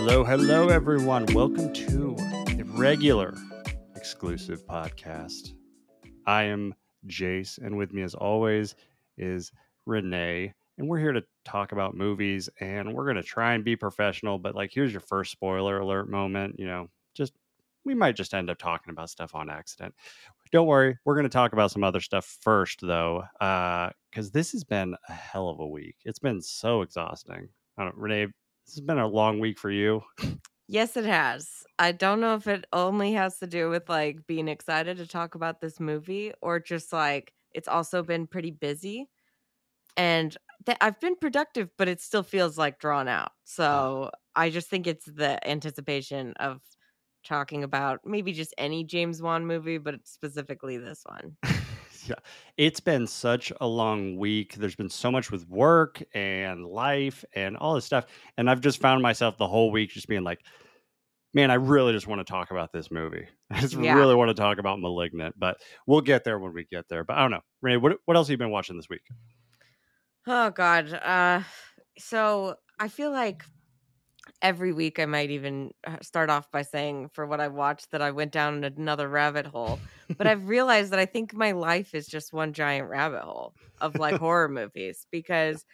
Hello, hello, everyone. Welcome to the regular exclusive podcast. I am Jace, and with me, as always, is Renee. And we're here to talk about movies, and we're going to try and be professional. But, like, here's your first spoiler alert moment. You know, just we might just end up talking about stuff on accident. Don't worry, we're going to talk about some other stuff first, though, uh, because this has been a hell of a week. It's been so exhausting. I don't, Renee, this has been a long week for you. Yes, it has. I don't know if it only has to do with like being excited to talk about this movie or just like it's also been pretty busy. And th- I've been productive, but it still feels like drawn out. So I just think it's the anticipation of talking about maybe just any James Wan movie, but specifically this one. Yeah, it's been such a long week. There's been so much with work and life and all this stuff. And I've just found myself the whole week just being like, man, I really just want to talk about this movie. I just Yeah. really want to talk about Malignant, but we'll get there when we get there. But I don't know. Renee, what, what else have you been watching this week? Oh God. Uh so I feel like every week I might even uh, start off by saying for what I watched that I went down another rabbit hole. But I've realized that I think my life is just one giant rabbit hole of like horror movies because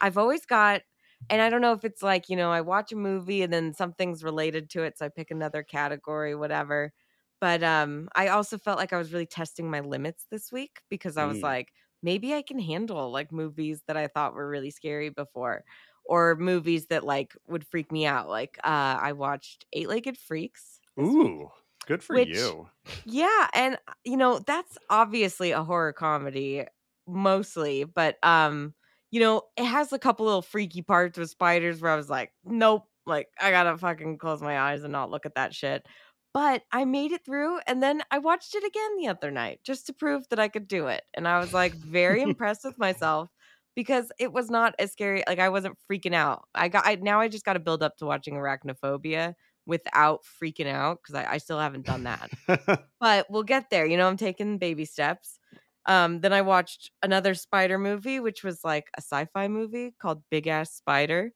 I've always got and I don't know if it's like, you know, I watch a movie and then something's related to it so I pick another category whatever. But um I also felt like I was really testing my limits this week because I was Mm. like maybe I can handle like movies that I thought were really scary before or movies that like would freak me out. Like uh I watched Eight Legged Freaks. this week. Ooh, good for Which- you. Yeah, and uh, you know, that's obviously a horror comedy mostly, but um you know, it has a couple little freaky parts with spiders where I was like, nope, like I got to fucking close my eyes and not look at that shit. But I made it through and then I watched it again the other night just to prove that I could do it. And I was like very impressed with myself because it was not as scary. Like I wasn't freaking out. I got I now I just got to build up to watching Arachnophobia without freaking out because I, I still haven't done that but we'll get there. You know, I'm taking baby steps. Um, then I watched another spider movie, which was like a sci-fi movie called Big Ass Spider.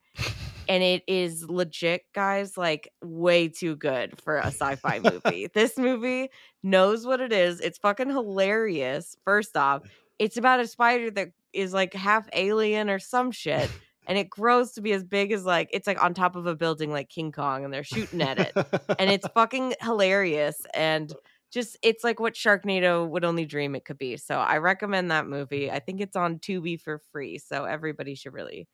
And it is legit, guys, like way too good for a sci-fi movie. this movie knows what it is. It's fucking hilarious. First off, it's about a spider that is like half alien or some shit. And it grows to be as big as like it's like on top of a building like King Kong, and they're shooting at it and it's fucking hilarious and just it's like what Sharknado would only dream it could be. So I recommend that movie. I think it's on Tubi for free, so everybody should really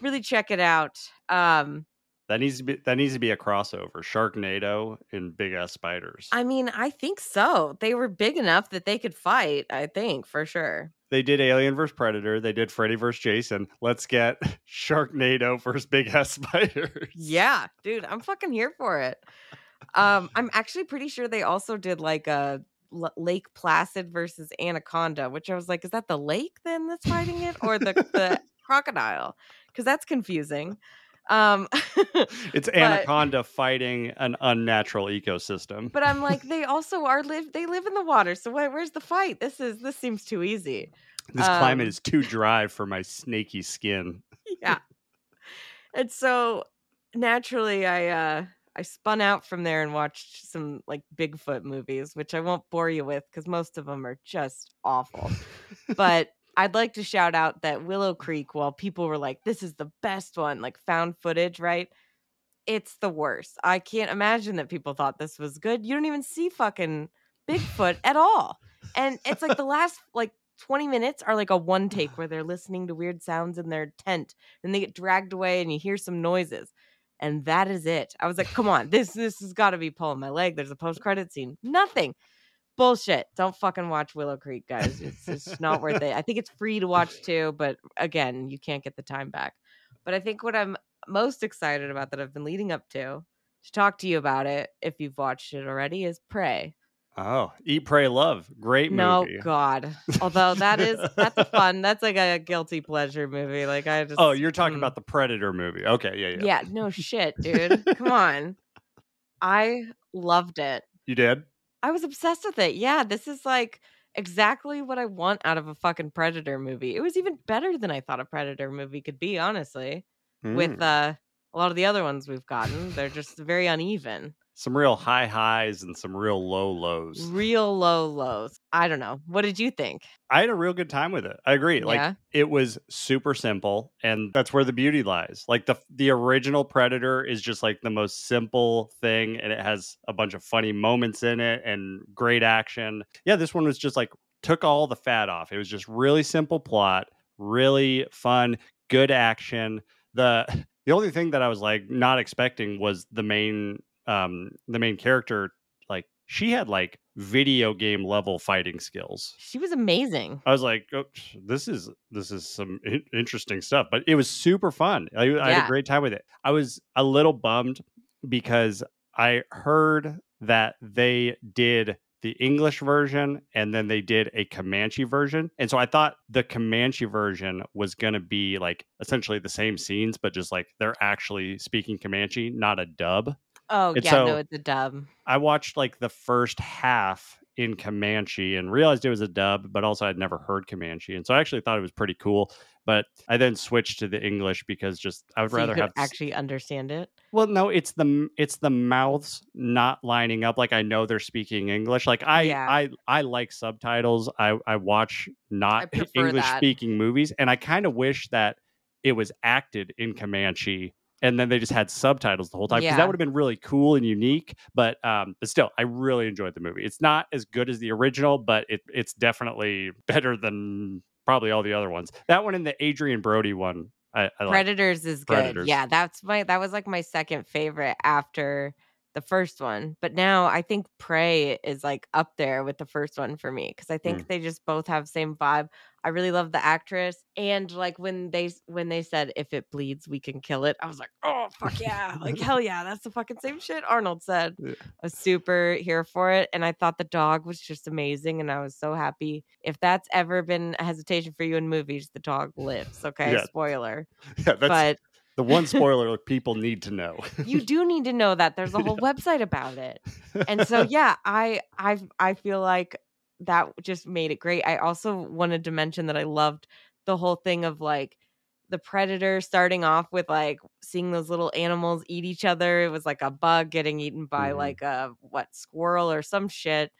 really check it out. Um that needs to be that needs to be a crossover. Sharknado and big ass spiders. I mean, I think so. They were big enough that they could fight, I think, for sure. they did Alien vs Predator. They did Freddy vs Jason. Let's get Sharknado versus big ass spiders. Yeah, dude, I'm fucking here for it. Um I'm actually pretty sure they also did like a L- Lake Placid versus Anaconda, which I was like, is that the lake then that's fighting it or the the crocodile? Because that's confusing. Um, It's But- Anaconda fighting an unnatural ecosystem. but I'm like, they also are live. They live in the water, so why, where's the fight? This is this seems too easy. this climate um, is too dry for my snaky skin. yeah. And so naturally I uh I spun out from there and watched some like Bigfoot movies, which I won't bore you with because most of them are just awful. but I'd like to shout out that Willow Creek, while people were like, this is the best one, like found footage, right? It's the worst. I can't imagine that people thought this was good. You don't even see fucking Bigfoot at all. And it's like the last like 20 minutes are like a one take where they're listening to weird sounds in their tent and they get dragged away and you hear some noises. And that is it. I was like, come on, this this has got to be pulling my leg. There's a post credit scene. Nothing. Bullshit. Don't fucking watch Willow Creek, guys. It's it's not worth it. I think it's free to watch too, but again, you can't get the time back. But I think what I'm most excited about that I've been leading up to to talk to you about it, if you've watched it already, is Prey. Oh, Eat, Pray, Love. Great movie. No. God. Although that is that's fun. That's like a guilty pleasure movie. Like I just Oh, you're talking mm. about the Predator movie. Okay, yeah, yeah. yeah. No shit, dude. Come on. I loved it. You did? I was obsessed with it. Yeah, this is like exactly what I want out of a fucking Predator movie. It was even better than I thought a Predator movie could be, honestly. With Mm. uh a lot of the other ones we've gotten. They're just very uneven. Some real high highs and some real low lows. Real low lows. I don't know. What did you think? I had a real good time with it. I agree. Like it was super simple and that's where the beauty lies. Like the the original Predator is just like the most simple thing and it has a bunch of funny moments in it and great action. Yeah, this one was just like took all the fat off. It was just really simple plot, really fun, good action. The the only thing that I was like not expecting was the main um the main character like she had like video game level fighting skills. She was amazing. I was like, oh, this is this is some in- interesting stuff, but it was super fun. I, I had a great time with it. I was a little bummed because I heard that they did the English version and then they did a Comanche version. And so I thought the Comanche version was going to be like essentially the same scenes, but just like they're actually speaking Comanche, not a dub. Oh And yeah, so- no, it's a dub. I watched like the first half in Comanche and realized it was a dub, but also I'd never heard Comanche. And so I actually thought it was pretty cool. But I then switched to the English because just I would So rather have s- actually understand it. well, no, it's the it's the mouths not lining up. Like I know they're speaking English. Like I Yeah. I I like subtitles. I I watch not English speaking movies, and I kind of wish that it was acted in Comanche. And then they just had subtitles the whole time because Yeah. that would have been really cool and unique. But um, but still, I really enjoyed the movie. It's not as good as the original, but it it's definitely better than probably all the other ones. That one and the Adrien Brody one, I, I like. Predators is good. Predators. Yeah, that's my that was like my second favorite after the first one. But now I think Prey is like up there with the first one for me because I think Mm. they just both have same vibe. I really love the actress and like when they when they said if it bleeds we can kill it. I was like, "Oh, fuck yeah. like hell yeah, that's the fucking same shit Arnold said." Yeah. I was super here for it and I thought the dog was just amazing and I was so happy. If that's ever been a hesitation for you in movies, the dog lives, okay? Yeah. Spoiler. Yeah, that's but the one spoiler people need to know. you do need to know that. There's a whole website about it. And so yeah i i i feel like that just made it great. I also wanted to mention that i loved the whole thing of like the predator starting off with like seeing those little animals eat each other. It was like a bug getting eaten by Mhm. like a what squirrel or some shit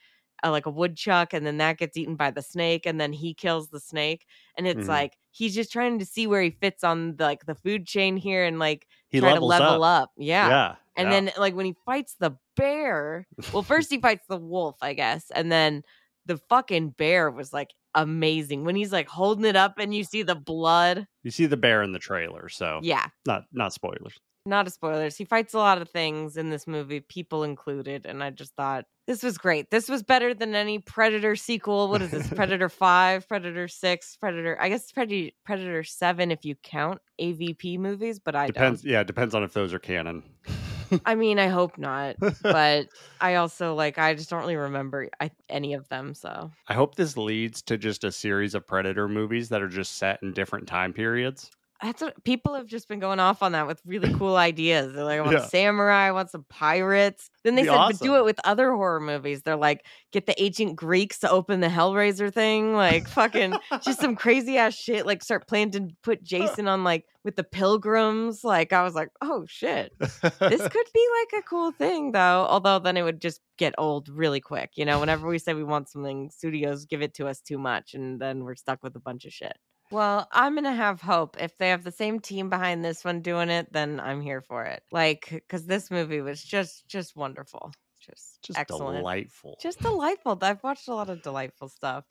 uh, like a woodchuck and then that gets eaten by the snake and then he kills the snake and it's Mhm. like he's just trying to see where he fits on the, like the food chain here and like he try to level up. up, yeah Yeah. and yeah. then like when he fights the bear, well, first he fights the wolf, I guess, and then the fucking bear was like amazing when he's like holding it up and you see the blood. you see the bear in the trailer, so Yeah, not not spoilers. Not a spoilers. He fights a lot of things in this movie, people included, and I just thought this was great. This was better than any Predator sequel. What is this? Predator 5, Predator 6, Predator I guess Predator Predator 7 if you count AVP movies, but I Depends. Yeah, it depends on if those are canon. I mean, I hope not. but I also like I just don't really remember any of them. So I hope this leads to just a series of Predator movies that are just set in different time periods. That's what people have just been going off on that with really cool ideas. They're like, I want Yeah. a samurai, I want some pirates. Then they Be said, but do it with other horror movies. They're like, get the ancient Greeks to open the Hellraiser thing, like fucking just some crazy ass shit. Like start planning to put Jason on like with the pilgrims. Like I was like, oh shit. this could be like a cool thing though although then it would just get old really quick you know whenever we say we want something studios give it to us too much and then we're stuck with a bunch of shit well i'm gonna have hope if they have the same team behind this one doing it then i'm here for it like because this movie was just just wonderful just, just excellent delightful. just delightful i've watched a lot of delightful stuff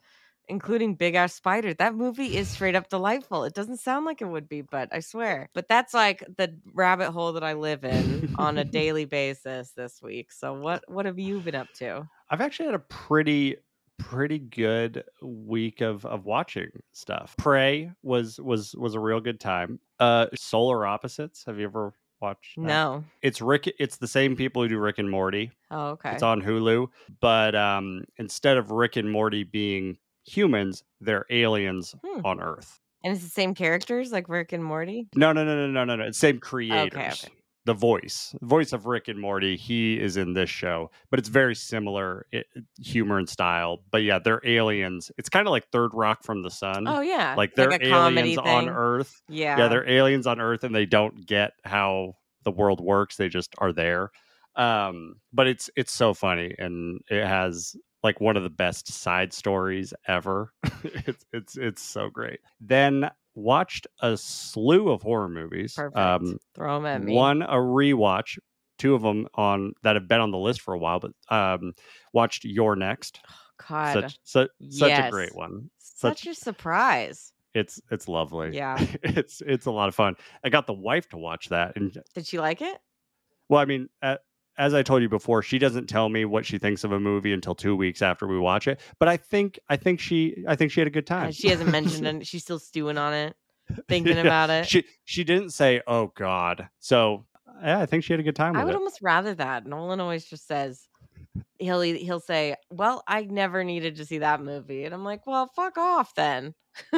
including Big Ass Spider. That movie is straight up delightful. It doesn't sound like it would be, but I swear. But that's like the rabbit hole that I live in on a daily basis this week. So what what have you been up to? I've actually had a pretty pretty good week of of watching stuff. Prey was was was a real good time. Uh Solar Opposites, have you ever watched that? No. It's Rick it's the same people who do Rick and Morty. Oh, okay. It's on Hulu, but um instead of Rick and Morty being humans, they're aliens Hmm. on Earth. And it's the same characters like Rick and Morty? No, no, no, no, no, no, no. It's same creators. okay. The voice, the voice of Rick and Morty, he is in this show, but it's very similar i humor and style. But yeah, they're aliens. It's kind of like Third Rock from the Sun. Oh yeah. like they're comedy aliens on. Earth. Yeah. Yeah, they're aliens on Earth, and they don't get how the world works. They just are there. Um, but it's it's so funny and it has like one of the best side stories ever. it's it's it's so great. Then watched a slew of horror movies. Perfect. Um, Throw them at me. one a rewatch, two of them on that have been on the list for a while, but um, watched You're Next. God, Such such such a great one. such such- a surprise. It's it's lovely. Yeah. it's it's a lot of fun. I got the wife to watch that, and Did she like it? well, I mean, uh, as I told you before, she doesn't tell me what she thinks of a movie until two weeks after we watch it. But I think I think she I think she had a good time. she hasn't mentioned it. She's still stewing on it, thinking Yeah. about it. She she didn't say, "Oh God." So yeah, I think she had a good time I would it. almost rather that. Nolan always just says he'll he'll say, "Well, I never needed to see that movie," and I'm like, "Well, fuck off then."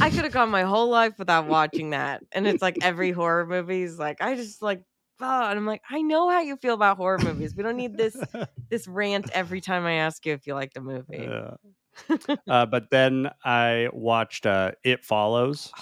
I could have gone my whole life without watching that, and it's like every horror movie is like I just like. Oh, and I'm like, I know how you feel about horror movies. We don't need this this rant every time I ask you if you like a movie. Yeah. uh, but then I watched uh, It Follows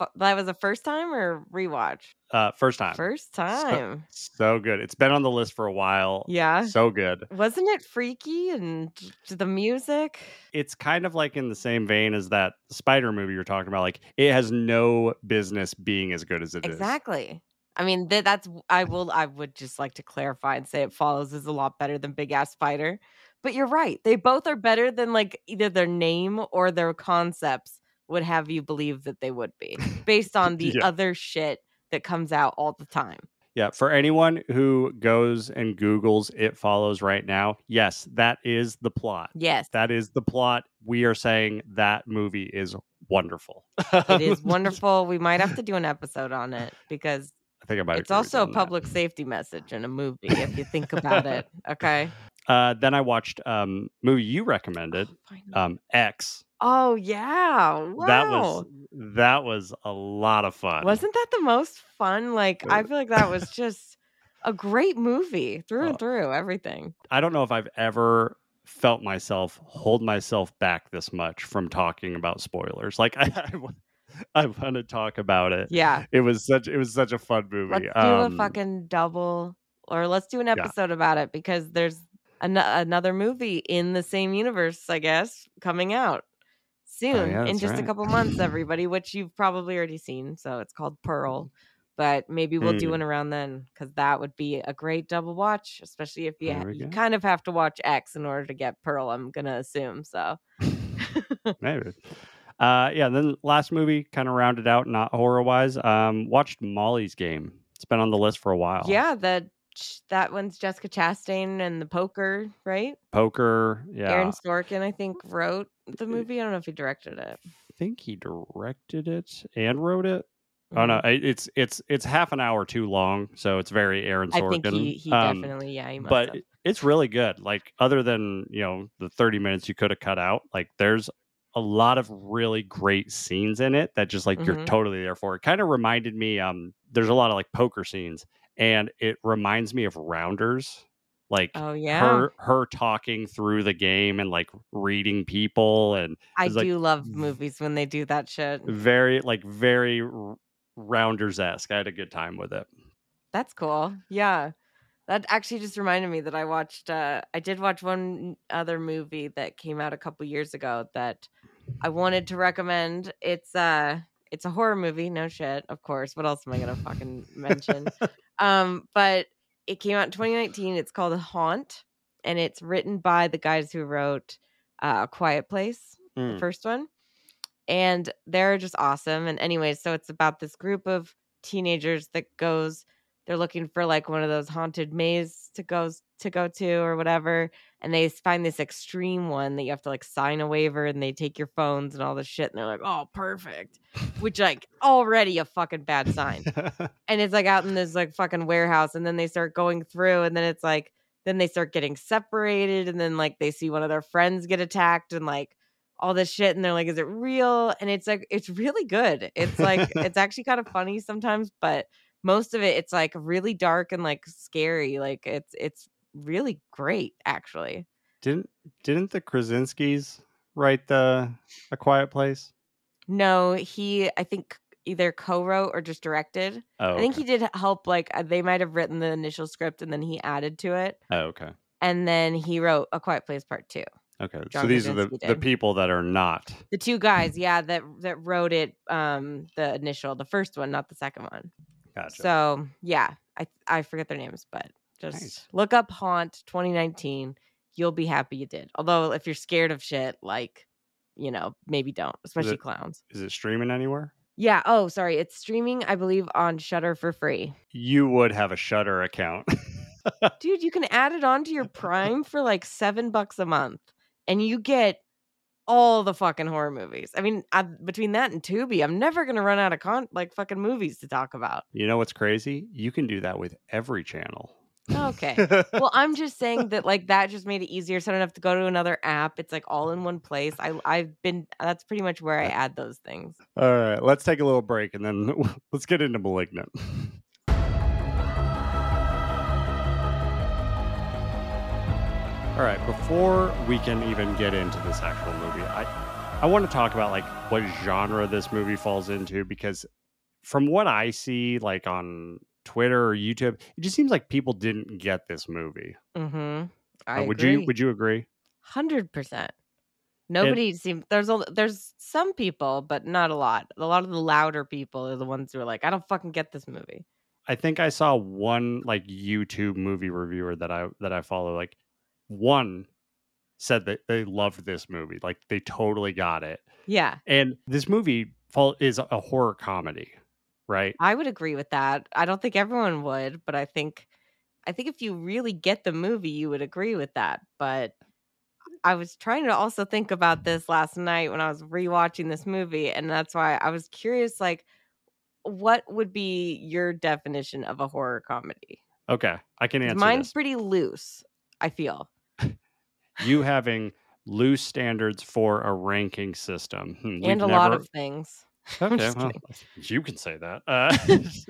Oh, that was the first time or rewatch? uh, first time. First time. So good. It's been on the list for a while. Yeah. So good. Wasn't it freaky and the music? It's kind of like in the same vein as that spider movie you're talking about. Like it has no business being as good as it is. Exactly. I mean, th- that's I will I would just like to clarify and say it follows is a lot better than Big Ass Spider. But you're right. They both are better than like either their name or their concepts would have you believe that they would be based on the Yeah. other shit that comes out all the time. Yeah. For anyone who goes and Googles It Follows right now, yes, that is the plot. Yes. That is the plot. We are saying that movie is wonderful. It is wonderful. We might have to do an episode on it because think I might. it's also a that. public safety message in a movie if you think about it. Okay. Uh, then I watched um movie you recommended, Oh, um X. Oh yeah. Wow. That was that was a lot of fun. Wasn't that the most fun? Like I feel like that was just a great movie through Oh. and through, everything. I don't know if I've ever felt myself hold myself back this much from talking about spoilers. Like I, I, want to talk about it. Yeah. It was such it was such a fun movie. Let's do Um, a fucking double or let's do an episode about it because there's an- another movie in the same universe, I guess, coming out soon Oh, yeah, in just a couple months, everybody, which you've probably already seen. So it's called Pearl. But maybe we'll do Mm. one around then because that would be a great double watch, especially if you, ha- you kind of have to watch X in order to get Pearl, I'm going to assume. So Maybe. Uh, yeah. Then last movie kind of rounded out, not horror wise. Um, watched Molly's Game. It's been on the list for a while. Yeah, that that one's Jessica Chastain and the poker, right? Poker. Yeah. Aaron Sorkin, I think, wrote the movie. I don't know if he directed it. I think he directed it and wrote it. Oh no, I- it's it's it's half an hour too long, so it's very Aaron I think he, he Um, definitely, yeah, he must but have. it's really good. Like other than you know the thirty minutes you could have cut out, like there's a lot of really great scenes in it that just like you're Mhm. totally there for. It kind of reminded me. Um, there's a lot of like poker scenes, and it reminds me of Rounders. Like Oh yeah, her her talking through the game and like reading people and I like do love movies when they do that shit. very like very rounders esque. I had a good time with it. That's cool. Yeah. That actually just reminded me that I watched uh I did watch one other movie that came out a couple years ago that I wanted to recommend. It's uh it's a horror movie, no shit, of course. What else am I gonna fucking mention? Um, but it came out in 2019. It's called Haunt, and it's written by the guys who wrote uh Quiet Place, the Mm. first one. And they're just awesome. And anyways, so it's about this group of teenagers that goes, they're looking for like one of those haunted mazes to go to go to or whatever. And they find this extreme one that you have to like sign a waiver and they take your phones and all this shit. And they're like, oh, perfect. Which like already a fucking bad sign and it's like out in this like fucking warehouse and then they start going through and then it's like then they start getting separated and then like they see one of their friends get attacked and like all this shit and they're like is it real and it's like it's really good it's like it's actually kind of funny sometimes but most of it it's like really dark and like scary like it's it's really great actually didn't didn't the Krasinskis write the A Quiet Place? no he i think either co-wrote or just directed. Oh, I think he did help. Like uh, they might have written the initial script and then he added to it, Oh, okay. and then he wrote A Quiet Place Part Two. Okay. so John these are the, Krasinski the people that are not. The two guys, yeah, that that wrote it. Um, the initial, the first one, not the second one. Gotcha. So yeah, I I forget their names, but just Nice. look up Haunt 2019. You'll be happy you did. Although if you're scared of shit, like you know, maybe don't, especially it- clowns. Is it streaming anywhere? Yeah. Oh, sorry. It's streaming, I believe, on Shudder for free. You would have a Shudder account. Dude, you can add it onto your Prime for like seven bucks a month, and you get all the fucking horror movies. I mean, I, between that and Tubi, I'm never gonna run out of con like fucking movies to talk about. you know what's crazy? You can do that with every channel. Okay. well, I'm just saying that like that just made it easier, so I don't have to go to another app. It's like all in one place. I I've been that's pretty much where I add those things. All right, let's take a little break and then let's get into Malignant. All right, before we can even get into this actual movie, I I want to talk about like what genre this movie falls into because from what I see like on Twitter or YouTube, it just seems like people didn't get this movie. Mm-hmm. I Uh, would agree. you would you agree? Hundred percent. Nobody seems there's a there's some people, but not a lot. A lot of the louder people are the ones who are like, I don't fucking get this movie. I think I saw one like YouTube movie reviewer that I that I follow. Like one said that they loved this movie, like they totally got it. Yeah, And this movie is a horror comedy, right? I would agree with that. I don't think everyone would, but I think I think if you really get the movie, you would agree with that. But I was trying to also think about this last night when I was rewatching this movie, and that's why I was curious like what would be your definition of a horror comedy? Okay, I can answer Mine's this. pretty loose, I feel. You having loose standards for a ranking system, Hmm, and a lot of things. Okay, well, you can say that. Uh, Just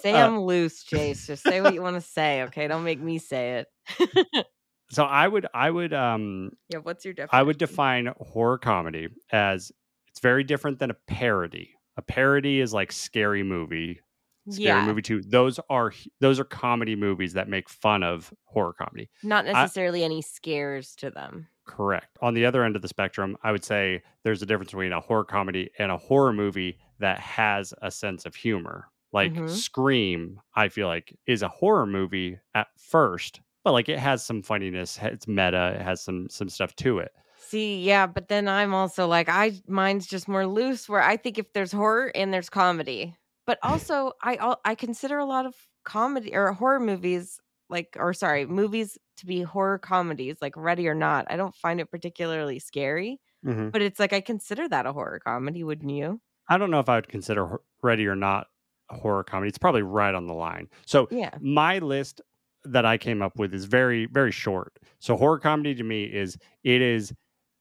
say uh, I'm loose, Jace. Just say what you want to say, okay? Don't make me say it. so I would, I would, um, yeah, what's your definition? I would define horror comedy as it's very different than a parody. A parody is like scary movie, scary yeah, movie two. Those are those are comedy movies that make fun of horror comedy. not necessarily any scares to them. Correct. On the other end of the spectrum, I would say there's a difference between a horror comedy and a horror movie that has a sense of humor. Like Mhm. Scream, I feel like is a horror movie at first, but like it has some funniness, it's meta, it has some some stuff to it. See, yeah, but then I'm also like, I mine's just more loose. Where I think if there's horror and there's comedy, but also I I consider a lot of comedy or horror movies like, or sorry, movies to be horror comedies, like Ready or Not. I don't find it particularly scary, Mhm. but it's like I consider that a horror comedy. Wouldn't you? I don't know if I would consider Ready or Not a horror comedy. It's probably right on the line. So Yeah. my list that I came up with is very very short. So horror comedy to me is it is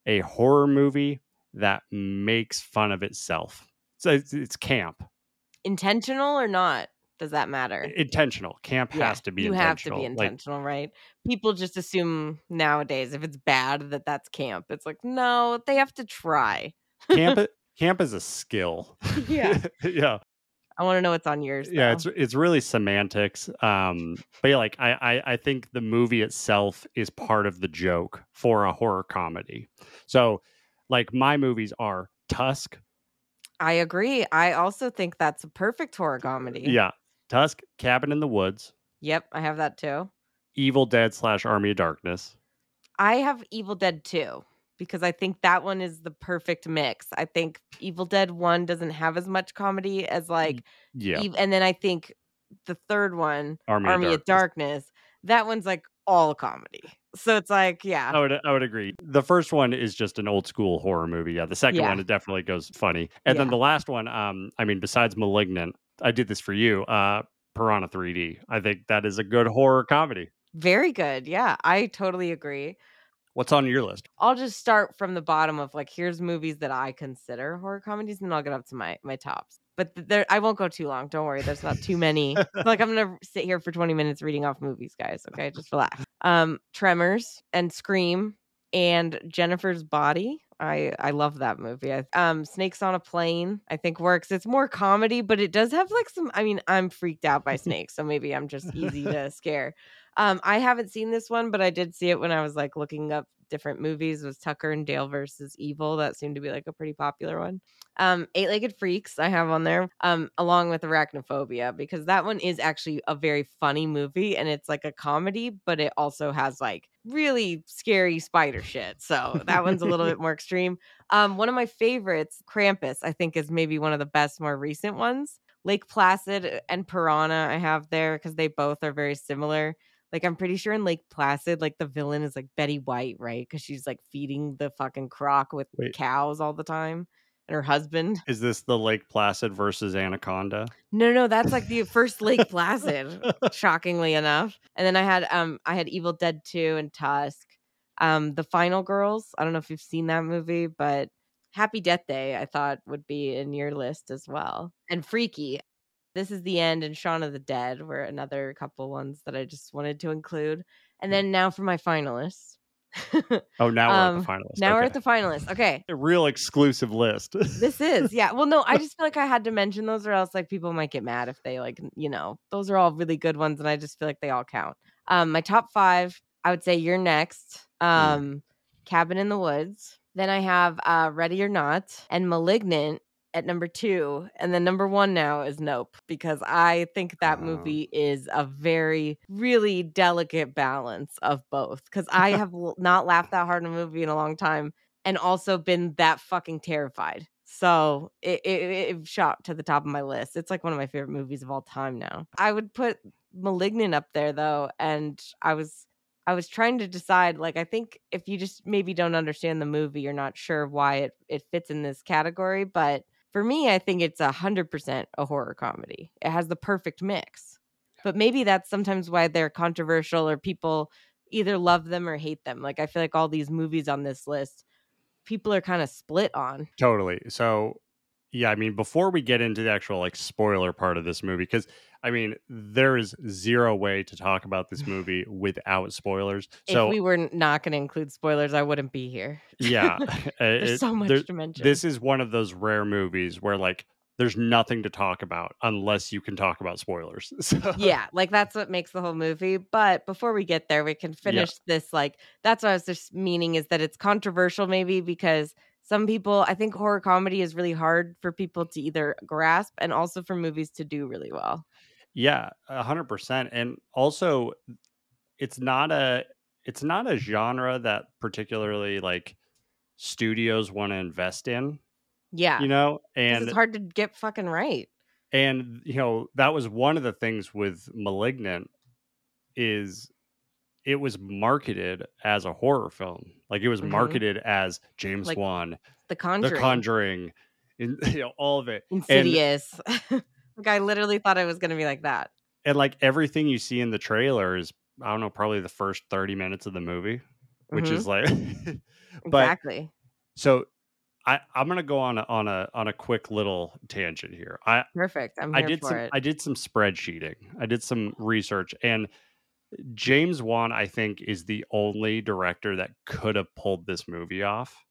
a horror movie that makes fun of itself. So it's, it's camp, Intentional or not? Does that matter? intentional. Camp Yeah, has to be you have to intentional. be Like, intentional, right? People just assume nowadays if it's bad that that's camp. It's like no, they have to try. camp camp is a skill. Yeah. yeah. I want to know what's on yours. yeah it's it's really semantics um but yeah like I, I i think the movie itself is part of the joke for a horror comedy so like my movies are tusk I agree. I also think that's a perfect horror comedy. yeah tusk cabin in the woods Yep, I have that too. evil dead slash army of darkness I have Evil Dead 2 because I think that one is the perfect mix. I think Evil Dead 1 doesn't have as much comedy as like yeah and then I think the third one, army, Army of. Darkness, that one's like all comedy. So it's like, yeah. I would I would agree. The first one is just an old school horror movie. Yeah. The second Yeah. one it definitely goes funny. And then the last one, um, I mean, besides Malignant, I did this for you, uh, Piranha 3D. I think that is a good horror comedy. Very good. Yeah, I totally agree. What's on your list? I'll just start from the bottom of like here's movies that I consider horror comedies, and then I'll get up to my my tops. But there, I won't go too long. Don't worry. There's not too many. like I'm gonna sit here for 20 minutes reading off movies, guys. Okay, just relax. Um, Tremors and Scream and Jennifer's Body, I I love that movie. I, um, Snakes on a Plane, I think works. It's more comedy, but it does have like some. I mean, I'm freaked out by snakes, so maybe I'm just easy to scare. Um, I haven't seen this one, but I did see it when I was like looking up different movies. It was Tucker and Dale versus Evil? That seemed to be like a pretty popular one. Um, Eight Legged Freaks I have on there, um, along with Arachnophobia because that one is actually a very funny movie and it's like a comedy, but it also has like really scary spider shit. So that one's a little bit more extreme. Um, one of my favorites, Krampus, I think is maybe one of the best more recent ones. Lake Placid and Piranha I have there because they both are very similar. Like I'm pretty sure in Lake Placid, like the villain is like Betty White, right? Because she's like feeding the fucking croc with Wait. cows all the time, and her husband. Is this the Lake Placid versus Anaconda? No, no, that's like the first Lake Placid, shockingly enough. And then I had um I had Evil Dead 2 and Tusk. Um, The Final Girls. I don't know if you've seen that movie, but Happy Death Day I thought would be in your list as well. And Freaky. This is the end and Shaun of the Dead were another couple ones that I just wanted to include. And then now for my finalists. Oh, now we're Um, at the finalists. now we're Okay. at the finalists. Okay. a real exclusive list. This is, yeah. Well, no, I just feel like I had to mention those or else like people might get mad if they like, you know, those are all really good ones and I just feel like they all count. Um, my top five, I would say you're next. Um, Cabin in the Woods. Then I have uh Ready or Not and Malignant at number two. And then number one now is Nope, because I think that Oh. movie is a very, really delicate balance of both. Because I have not laughed that hard in a movie in a long time and also been that fucking terrified. So it, it, it shot to the top of my list. It's like one of my favorite movies of all time now. I would put Malignant up there though, and I was I was trying to decide. Like, I think if you just maybe don't understand the movie, you're not sure why it it fits in this category. But for me, I think it's a hundred percent a horror comedy. It has the perfect mix. But maybe that's sometimes why they're controversial or people either love them or hate them. Like I feel like all these movies on this list, people are kind of split on. Totally. So, yeah, I mean, before we get into the actual like spoiler part of this movie, because I mean, there is zero way to talk about this movie without spoilers. So, if we were not going to include spoilers, I wouldn't be here. yeah, eh, There's it- so much there- to mention. this is one of those rare movies where like there's nothing to talk about unless you can talk about spoilers. So, yeah, like that's what makes the whole movie. But before we get there, we can finish this. Like, that's what I was just meaning is that it's controversial, maybe because some people, I think horror comedy is really hard for people to either grasp and also for movies to do really well. Yeah, a hundred percent. And also it's not a it's not a genre that particularly like studios want to invest in, Yeah. you know, And it's hard to get fucking right. and you know, that was one of the things with Malignant is it was marketed as a horror film. Like it was Mhm. marketed as James Like Wan, The Conjuring, The Conjuring, and you know, all of it. Insidious. like, I literally thought it was going to be like that. and like everything you see in the trailer is I don't know, probably the first 30 minutes of the movie, which Mhm. is like but Exactly. so I, I'm gonna go on a on a on a quick little tangent here. I Perfect. I'm I here did for some it. I did some spreadsheeting. I did some research and James Wan, I think, is the only director that could have pulled this movie off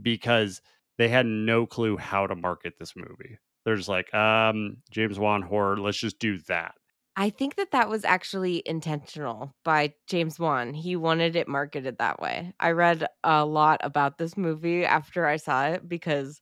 because they had no clue how to market this movie. They're just like, um, James Wan horror, let's just do that. I think that that was actually intentional by James Wan. He wanted it marketed that way. I read a lot about this movie after I saw it because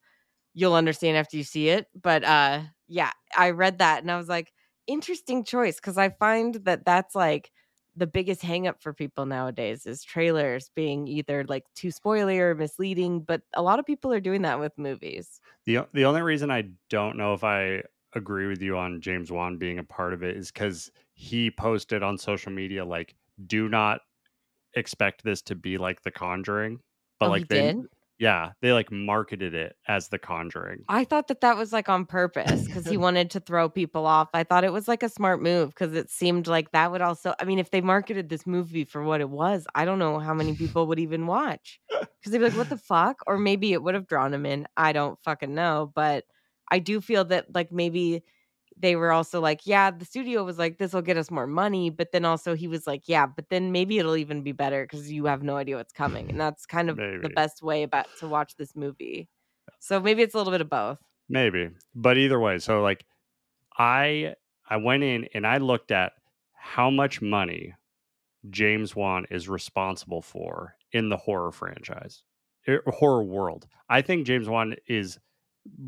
you'll understand after you see it. But uh yeah, I read that and I was like, interesting choice because I find that that's like the biggest hangup for people nowadays is trailers being either like too spoilery or misleading, but a lot of people are doing that with movies. The the only reason I don't know if I agree with you on James Wan being a part of it is because he posted on social media like, "Do not expect this to be like The Conjuring," but Oh, like he they, did? Yeah, they like marketed it as The Conjuring. I thought that that was like on purpose because he wanted to throw people off. I thought it was like a smart move because it seemed like that would also. I mean, if they marketed this movie for what it was, I don't know how many people would even watch because they'd be like, "What the fuck?" Or maybe it would have drawn him in. I don't fucking know, but I do feel that like maybe they were also like, yeah, the studio was like, this will get us more money. But then also he was like, yeah, but then maybe it'll even be better because you have no idea what's coming. And that's kind of the best way about to watch this movie. So maybe it's a little bit of both. Maybe. But either way, so like I I went in and I looked at how much money James Wan is responsible for in the horror franchise, er, horror world. I think James Wan is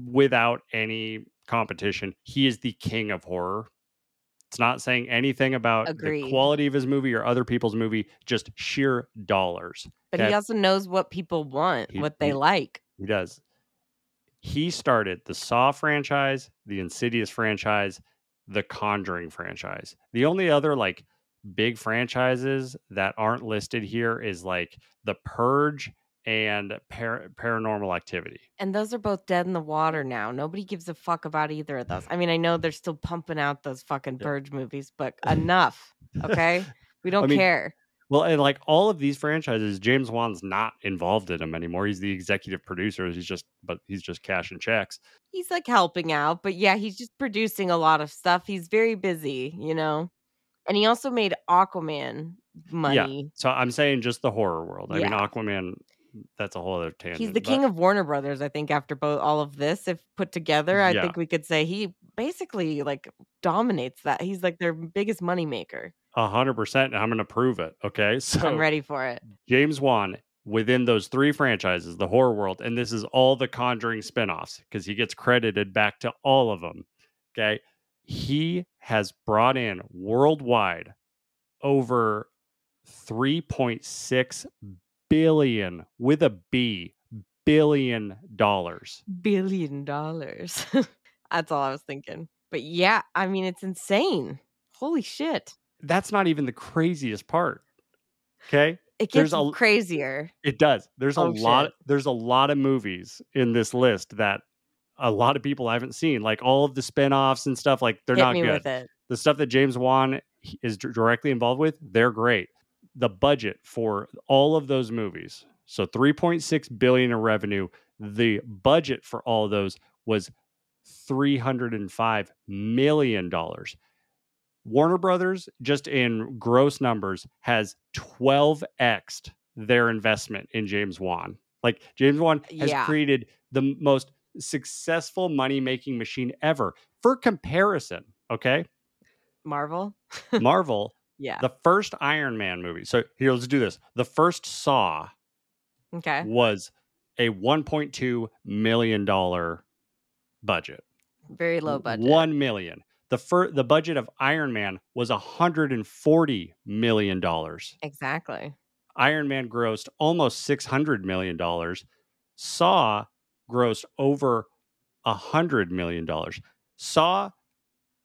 without any competition, he is the king of horror. It's not saying anything about Agreed. the quality of his movie or other people's movie, just sheer dollars. But Okay. he also knows what people want, He- what they he- like. He does. He started the Saw franchise, the Insidious franchise, the Conjuring franchise. The only other like big franchises that aren't listed here is like The Purge and Par- Paranormal Activity. And those are both dead in the water now. Nobody gives a fuck about either of those. Mm. I mean, I know they're still pumping out those fucking Yeah. Purge movies, but enough. Okay. We don't mean, care. Well, and like all of these franchises, James Wan's not involved in them anymore. He's the executive producer. He's just, but he's just cashing checks. He's like helping out, but yeah, he's just producing a lot of stuff. He's very busy, you know. And he also made Aquaman money. Yeah. So I'm saying just the horror world. I mean, Aquaman, that's a whole other tangent. He's the but- king of Warner Brothers, I think, after both all of this, if put together, I Yeah. think we could say he basically like dominates that. He's like their biggest moneymaker. A hundred percent. I'm going to prove it. Okay. So I'm ready for it. James Wan within those three franchises, the horror world, and this is all the Conjuring spinoffs because he gets credited back to all of them. Okay. He has brought in worldwide over 3.6 billion with a B billion dollars. Billion dollars. That's all I was thinking. But yeah, I mean, it's insane. Holy shit. That's not even the craziest part. Okay. It There's gets a- crazier. It does. There's a Oh, lot. shit. There's a lot of movies in this list that a lot of people haven't seen. Like all of the spin-offs and stuff. Like they're Hit not good. The stuff that James Wan is directly involved with, they're great. The budget for all of those movies, so 3.6 billion in revenue. The budget for all of those was 305 million dollars. Warner Brothers, just in gross numbers, has 12x'd their investment in James Wan. Like James Wan has Yeah. created the most successful money making machine ever. For comparison, okay, Marvel. Marvel, Yeah. the first Iron Man movie. So here, let's do this. The first Saw Okay. was a 1.2 million dollar budget. Very low budget. One million. The fir- the budget of Iron Man was 140 million dollars. Exactly. Iron Man grossed almost 600 million dollars. Saw grossed over 100 million dollars. Saw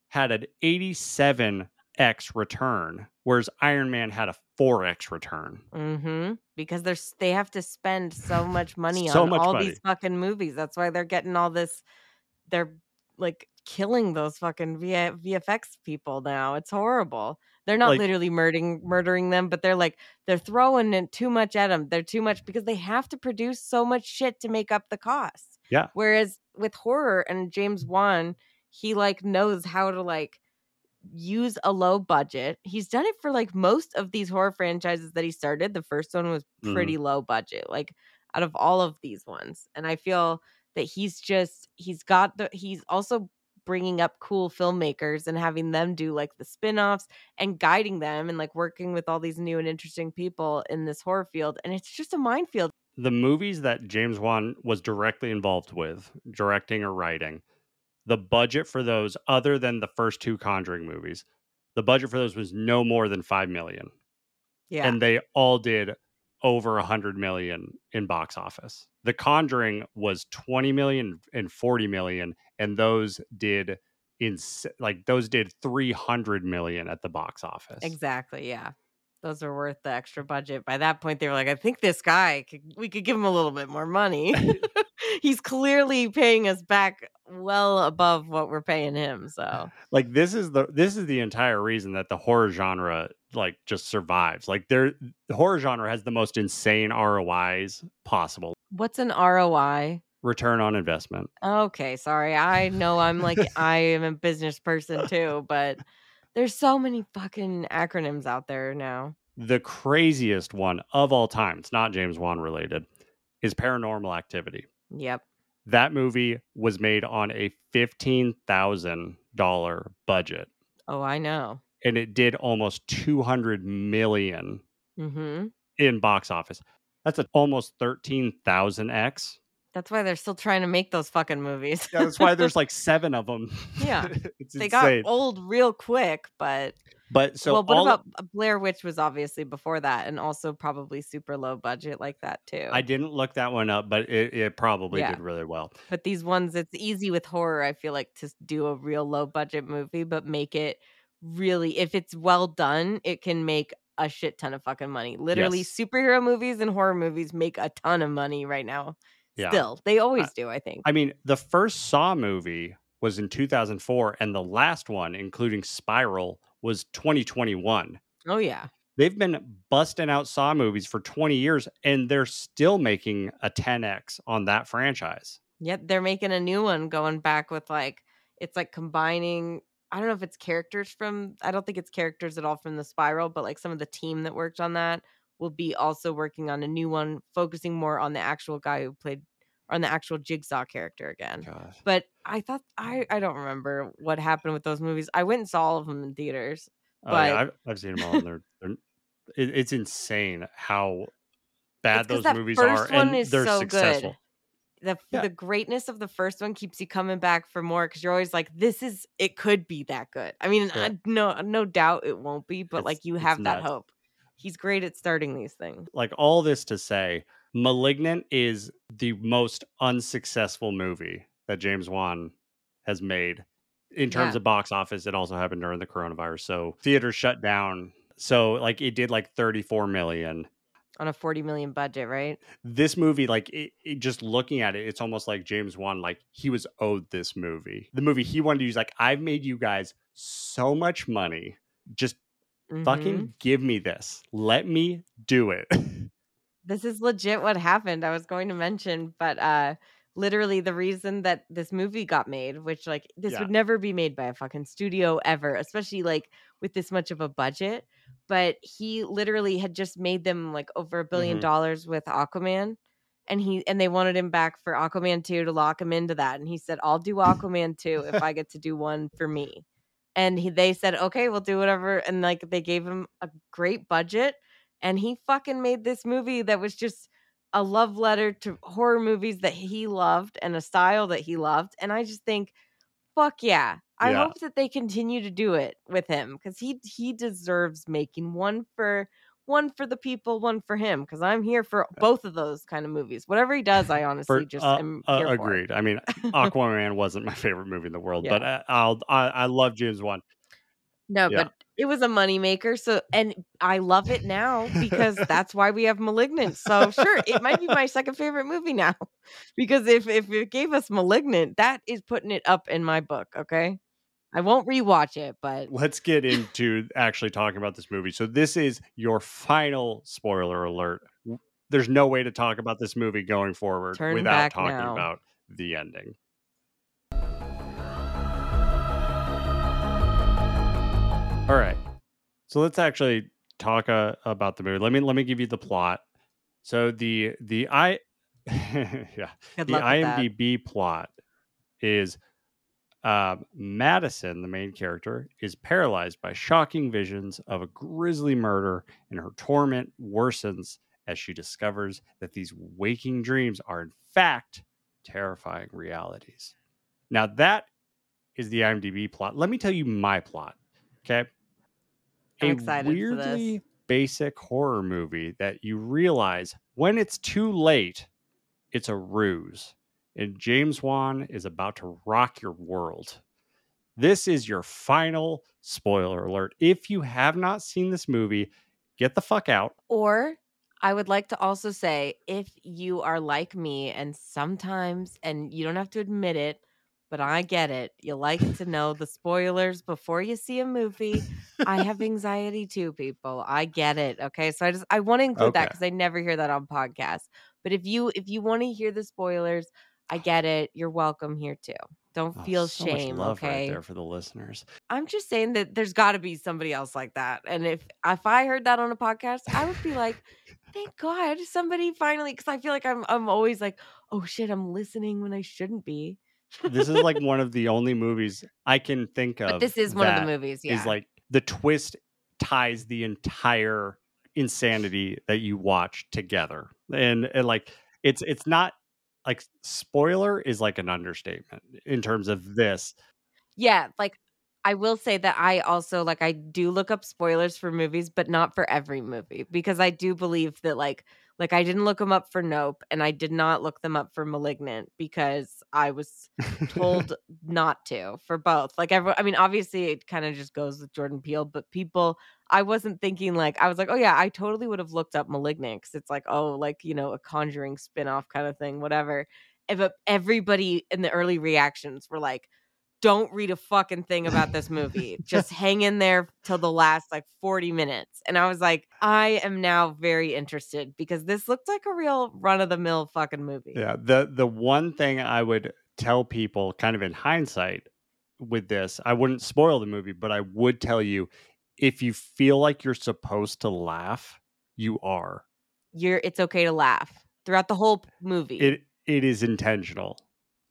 had an 87x return, whereas Iron Man had a 4x return. Mm-hmm. Because they're they have to spend so much money So on much all money. these fucking movies. That's why they're getting all this. They're like killing those fucking v- VFX people now. It's horrible. They're not Like- literally murdering murdering them, but they're like they're throwing in too much at them. They're too much because they have to produce so much shit to make up the costs. Yeah. Whereas with horror and James Wan, he like knows how to like use a low budget. He's done it for like most of these horror franchises that he started. The first one was Mhm. pretty low budget, like out of all of these ones. And I feel that he's just he's got the he's also bringing up cool filmmakers and having them do like the spin-offs and guiding them and like working with all these new and interesting people in this horror field and it's just a minefield. the movies that James Wan was directly involved with, directing or writing, the budget for those, other than the first two Conjuring movies, the budget for those was no more than five million, Yeah. and they all did over a hundred million in box office. The Conjuring was twenty million and forty million, and those did in like those did three hundred million at the box office. Exactly. Yeah. Those are worth the extra budget. By that point, they were like, I think this guy, could, we could give him a little bit more money. He's clearly paying us back well above what we're paying him. So, like this is the this is the entire reason that the horror genre like just survives like there the horror genre has the most insane rois possible what's an ROI? return on investment. Okay, sorry. I know I'm like I am a business person too, but there's so many fucking acronyms out there now. The craziest one of all time, it's not James Wan related, is Paranormal Activity. Yep. That movie was made on a $15,000 budget Oh, I know. and it did almost 200 million Mm-hmm. in box office. That's a almost 13,000x. That's why they're still trying to make those fucking movies. Yeah, that's why there's like seven of them. Yeah. they insane. got old real quick, but but so well, what all, about uh, Blair Witch was obviously before that and also probably super low budget like that too. I didn't look that one up, but it, it probably Yeah. did really well. But these ones, it's easy with horror, I feel like, to do a real low budget movie, but make it really, if it's well done, it can make a shit ton of fucking money. Literally, Yes. superhero movies and horror movies make a ton of money right now. Yeah. Still, they always do, I think. I mean, the first Saw movie was in 2004, and the last one, including Spiral, was 2021. oh, yeah. They've been busting out Saw movies for 20 years, and they're still making a 10x on that franchise. Yep. They're making a new one going back with like, it's like combining. I don't know if it's characters from, I don't think it's characters at all from the spiral, but like some of the team that worked on that will be also working on a new one, focusing more on the actual guy who played on the actual jigsaw character again. God. But I thought I I don't remember what happened with those movies. I went and saw all of them in theaters. Oh, yeah, But- I've, I've seen them all. And they're, they're it, it's insane how bad those movies are, and they're so successful. good. The Yeah. the greatness of the first one keeps you coming back for more because you're always like, this is it could be that good. I mean, Yeah. I, no no doubt it won't be, but It's- like you have that nuts. hope. He's great at starting these things. Like all this to say, Malignant is the most unsuccessful movie that James Wan has made in terms Yeah. of box office. It also happened during the coronavirus, so theaters shut down. So like it did like 34 million. On a 40 million budget, right? This movie, like it, it- just looking at it, it's almost like James Wan, like he was owed this movie. The movie he wanted to use, like I've made you guys so much money. Just Mhm. fucking give me this. Let me do it. this is legit what happened i was going to mention but uh literally the reason that this movie got made which like this Yeah. would never be made by a fucking studio ever especially like with this much of a budget but he literally had just made them like over a 1000000000 Mhm. dollars with aquaman and he and they wanted him back for aquaman 2 to lock him into that and he said i'll do aquaman 2 if i get to do one for me and he, they said okay we'll do whatever and like they gave him a great budget and he fucking made this movie that was just a love letter to horror movies that he loved and a style that he loved and i just think fuck yeah i Yeah. hope that they continue to do it with him because he he deserves making one for one for the people one for him because i'm here for both of those kind of movies whatever he does i honestly For- just uh, am uh, agreed. I mean, Aquaman wasn't my favorite movie in the world, but I, I'll I, I love James Wan. No, Yeah. but it was a moneymaker. So, and I love it now because that's why we have Malignant. So, sure, it might be my second favorite movie now because if if it gave us Malignant, that is putting it up in my book. Okay, I won't rewatch it, but Let's get into actually talking about this movie. So this is your final spoiler alert. There's no way to talk about this movie going forward Turn without talking now. about the ending. All right. So let's actually talk uh, about the movie. Let me let me give you the plot. So the the I yeah, good the luck with that. IMDb plot is um, Madison, the main character, is paralyzed by shocking visions of a grisly murder, and her torment worsens as she discovers that these waking dreams are, in fact, terrifying realities. Now, that is the IMDb plot. Let me tell you my plot. Okay. I'm a excited for this. weirdly basic horror movie that you realize when it's too late, it's a ruse. And James Wan is about to rock your world. This is your final spoiler alert. If you have not seen this movie, get the fuck out. Or I would like to also say if you are like me and sometimes, and you don't have to admit it, but I get it, you like to know the spoilers before you see a movie. I have anxiety too, people. I get it. Okay. So I just, I want to include that because I never hear that on podcasts. But if you, if you want to hear the spoilers, I get it. You're welcome here too. Don't Oh, feel so shame, love right okay? there for the listeners. I'm just saying that there's got to be somebody else like that. And if if I heard that on a podcast, I would be like, "Thank God somebody finally." Because I feel like I'm I'm always like, "Oh shit, I'm listening when I shouldn't be." This is like one of the only movies I can think of. But this is one of the movies. Yeah. Is like the twist ties the entire insanity that you watch together, and, and like it's it's not like spoiler is like an understatement in terms of this. Yeah, like I will say that I also like I do look up spoilers for movies, but not for every movie because I do believe that like like I didn't look them up for Nope and I did not look them up for Malignant because I was told not to for both. Like everyone, I mean, obviously it kind of just goes with Jordan Peele, but people, I wasn't thinking like I was like, oh yeah, I totally would have looked up *Malignant* because it's like, oh, like you know, a Conjuring spinoff kind of thing, whatever. But everybody in the early reactions were like, don't read a fucking thing about this movie. Just hang in there till the last like 40 minutes. And I was like, I am now very interested because this looked like a real run of the mill fucking movie. Yeah. The the one thing I would tell people kind of in hindsight with this, I wouldn't spoil the movie, but I would tell you if you feel like you're supposed to laugh, you are. You're it's okay to laugh throughout the whole movie. It it is intentional.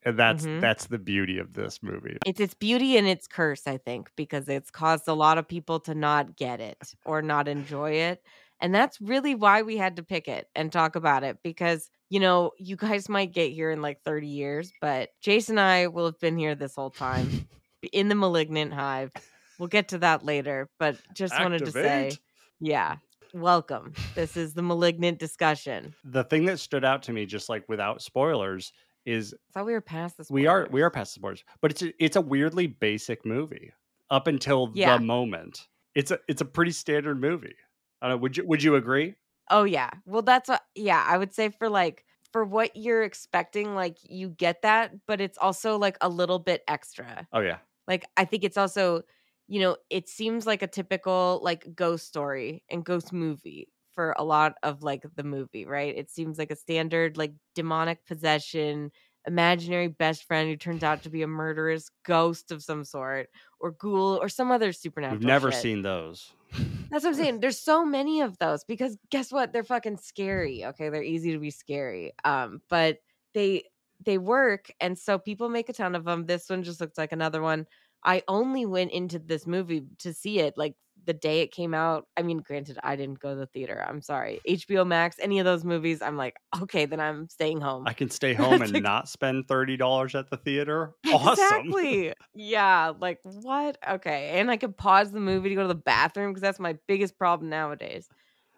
And that's Mhm. that's the beauty of this movie. it's its beauty and its curse, I think, because it's caused a lot of people to not get it or not enjoy it. And that's really why we had to pick it and talk about it because, you know, you guys might get here in like 30 years, but Jason and I will have been here this whole time in the malignant hive. We'll get to that later, but just wanted to say, yeah, welcome. This is the malignant discussion. The thing that stood out to me, just like without spoilers, is I thought we were past this. we are we are past the spoilers, but it's a, it's a weirdly basic movie up until Yeah. the moment. It's a it's a pretty standard movie. I don't know. Would you would you agree? Oh yeah. Well, that's what yeah, I would say for like for what you're expecting like you get that, but it's also like a little bit extra. Oh yeah. Like I think it's also, you know, it seems like a typical like ghost story and ghost movie for a lot of like the movie, right? It seems like a standard like demonic possession, imaginary best friend who turns out to be a murderous ghost of some sort or ghoul or some other supernatural We've never shit. seen those. That's what I'm saying. There's so many of those because guess what? They're fucking scary. Okay, they're easy to be scary. Um, but they they work, and so people make a ton of them. This one just looks like another one. I only went into this movie to see it like the day it came out. I mean, granted, I didn't go to the theater. I'm sorry. HBO Max, any of those movies, I'm like, okay, then I'm staying home. I can stay home and Like- not spend thirty dollars at the theater. Awesome. Exactly. yeah. Like what? Okay. And I could pause the movie to go to the bathroom because that's my biggest problem nowadays.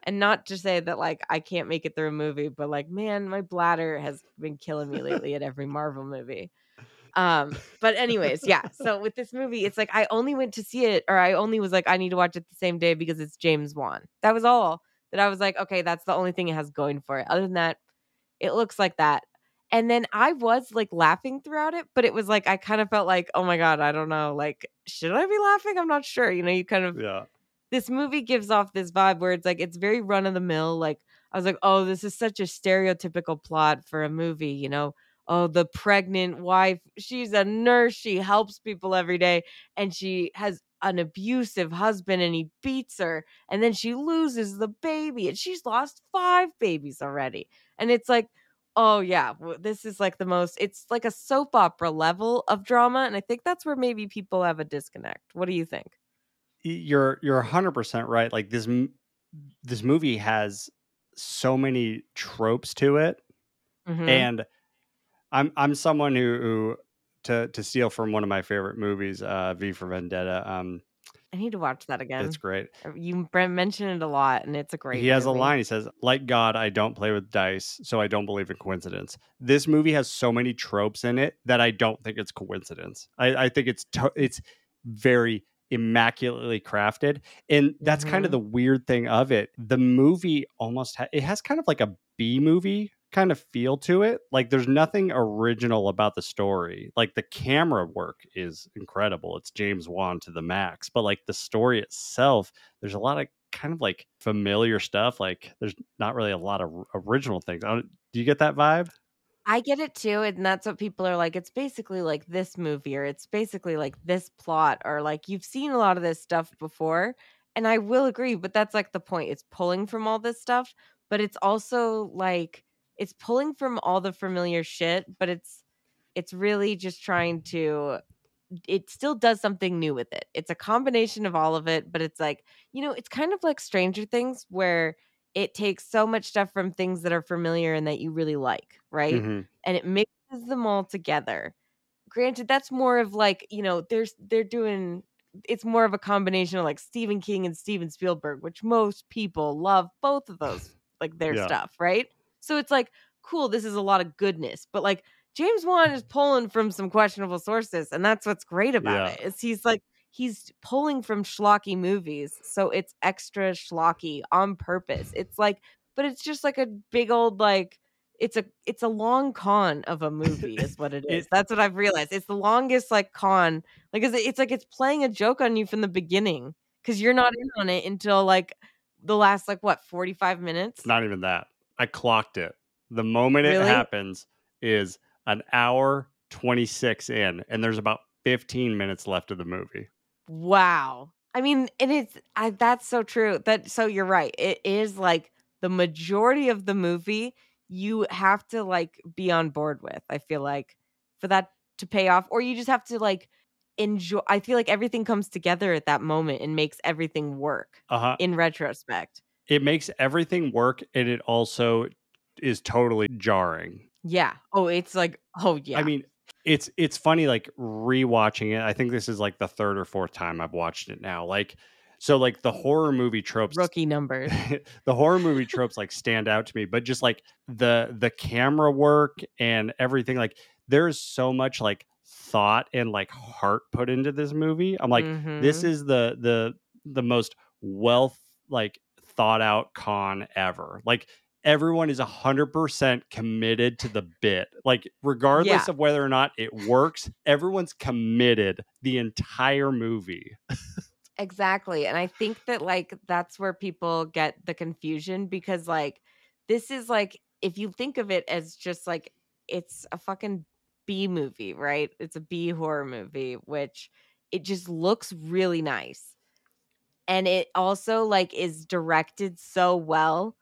And not to say that like I can't make it through a movie, but like, man, my bladder has been killing me lately at every Marvel movie. Um, but anyways, yeah. So with this movie, it's like I only went to see it, or I only was like, I need to watch it the same day because it's James Wan. That was all that I was like, okay, that's the only thing it has going for it. Other than that, it looks like that. And then I was like laughing throughout it, but it was like I kind of felt like, oh my god, I don't know, like should I be laughing? I'm not sure. You know, you kind of Yeah. this movie gives off this vibe where it's like it's very run of the mill. Like I was like, oh, this is such a stereotypical plot for a movie, you know. Oh, the pregnant wife, she's a nurse, she helps people every day, and she has an abusive husband and he beats her, and then she loses the baby, and she's lost five babies already. And it's like, oh yeah, this is like the most it's like a soap opera level of drama, and I think that's where maybe people have a disconnect. What do you think? You're you're hundred percent right. Like this this movie has so many tropes to it, Mhm. and I'm I'm someone who, who to to steal from one of my favorite movies, uh, V for Vendetta. Um, I need to watch that again. it's great. Uh, You mentioned it a lot, and it's a great. he has a line. He says, "Like God, I don't play with dice, so I don't believe in coincidence." This movie has so many tropes in it that I don't think it's coincidence. I, I think it's to- it's very immaculately crafted, and that's kind of Mhm. the weird thing of it. The movie almost ha- it has kind of like a B movie kind of feel to it. Like there's nothing original about the story. Like the camera work is incredible. It's James Wan to the max, but like the story itself, there's a lot of kind of like familiar stuff. Like there's not really a lot of original things. Do you get that vibe? I get it too, and that's what people are like. It's basically like this movie, or it's basically like this plot, or like you've seen a lot of this stuff before. And I will agree, but that's like the point. It's pulling from all this stuff, but it's also like it's pulling from all the familiar shit, but it's it's really just trying to it still does something new with it. It's a combination of all of it, but it's like, you know, it's kind of like Stranger Things where it takes so much stuff from things that are familiar and that you really like, right? hmm And it mixes them all together. Granted, that's more of like, you know, there's they're doing it's more of a combination of like Stephen King and Steven Spielberg, which most people love both of those, like their Yeah. stuff, right? So it's like, cool, this is a lot of goodness. But like James Wan is pulling from some questionable sources, and that's what's great about Yeah. it. Is he's like he's pulling from schlocky movies, so it's extra schlocky on purpose. It's like, but it's just like a big old like it's a it's a long con of a movie, is what it is. It- that's what I've realized. It's the longest like con, like it's, it's like it's playing a joke on you from the beginning because you're not in on it until like the last like what forty five minutes. Not even that. I clocked it. The moment it happens is an hour 26 in, and there's about 15 minutes left of the movie. Wow. I mean, and it's I, that's so true. That so you're right. It is like the majority of the movie you have to like be on board with. I feel like for that to pay off, or you just have to like enjoy. I feel like everything comes together at that moment and makes everything work Uh huh. in retrospect. It makes everything work, and it also is totally jarring. Yeah. Oh, it's like oh yeah. I mean, it's it's funny like rewatching it. I think this is like the third or fourth time I've watched it now. Like, so like the horror movie tropes rookie numbers. the horror movie tropes like stand out to me but just like the the camera work and everything like there's so much like thought and like heart put into this movie i'm like this Mhm. is the the the most wealth like thought out con ever like everyone is 100% committed to the bit like regardless Yeah. of whether or not it works everyone's committed the entire movie Exactly. And I think that like that's where people get the confusion because like this is like if you think of it as just like it's a fucking B movie, right? It's a B horror movie which it just looks really nice. And it also like is directed so well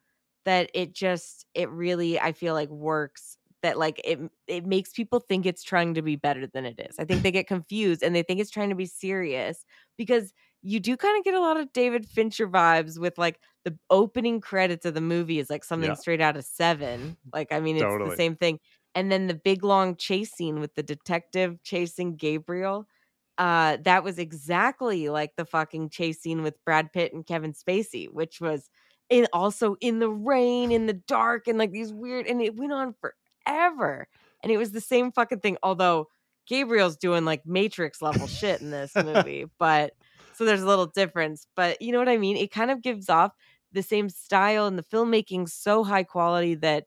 that it just it really I feel like works that like it it makes people think it's trying to be better than it is. I think they get confused and they think it's trying to be serious because you do kind of get a lot of David Fincher vibes with like the opening credits of the movie is like something Yeah. straight out of Seven. Like I mean, it's Totally. the same thing. And then the big long chase scene with the detective chasing Gabriel, uh, that was exactly like the fucking chase scene with Brad Pitt and Kevin Spacey, which was in also in the rain, in the dark, and like these weird, and it went on forever. And it was the same fucking thing. Although Gabriel's doing like Matrix level shit in this movie, but so there's a little difference. But you know what I mean? It kind of gives off the same style, and the filmmaking so high quality that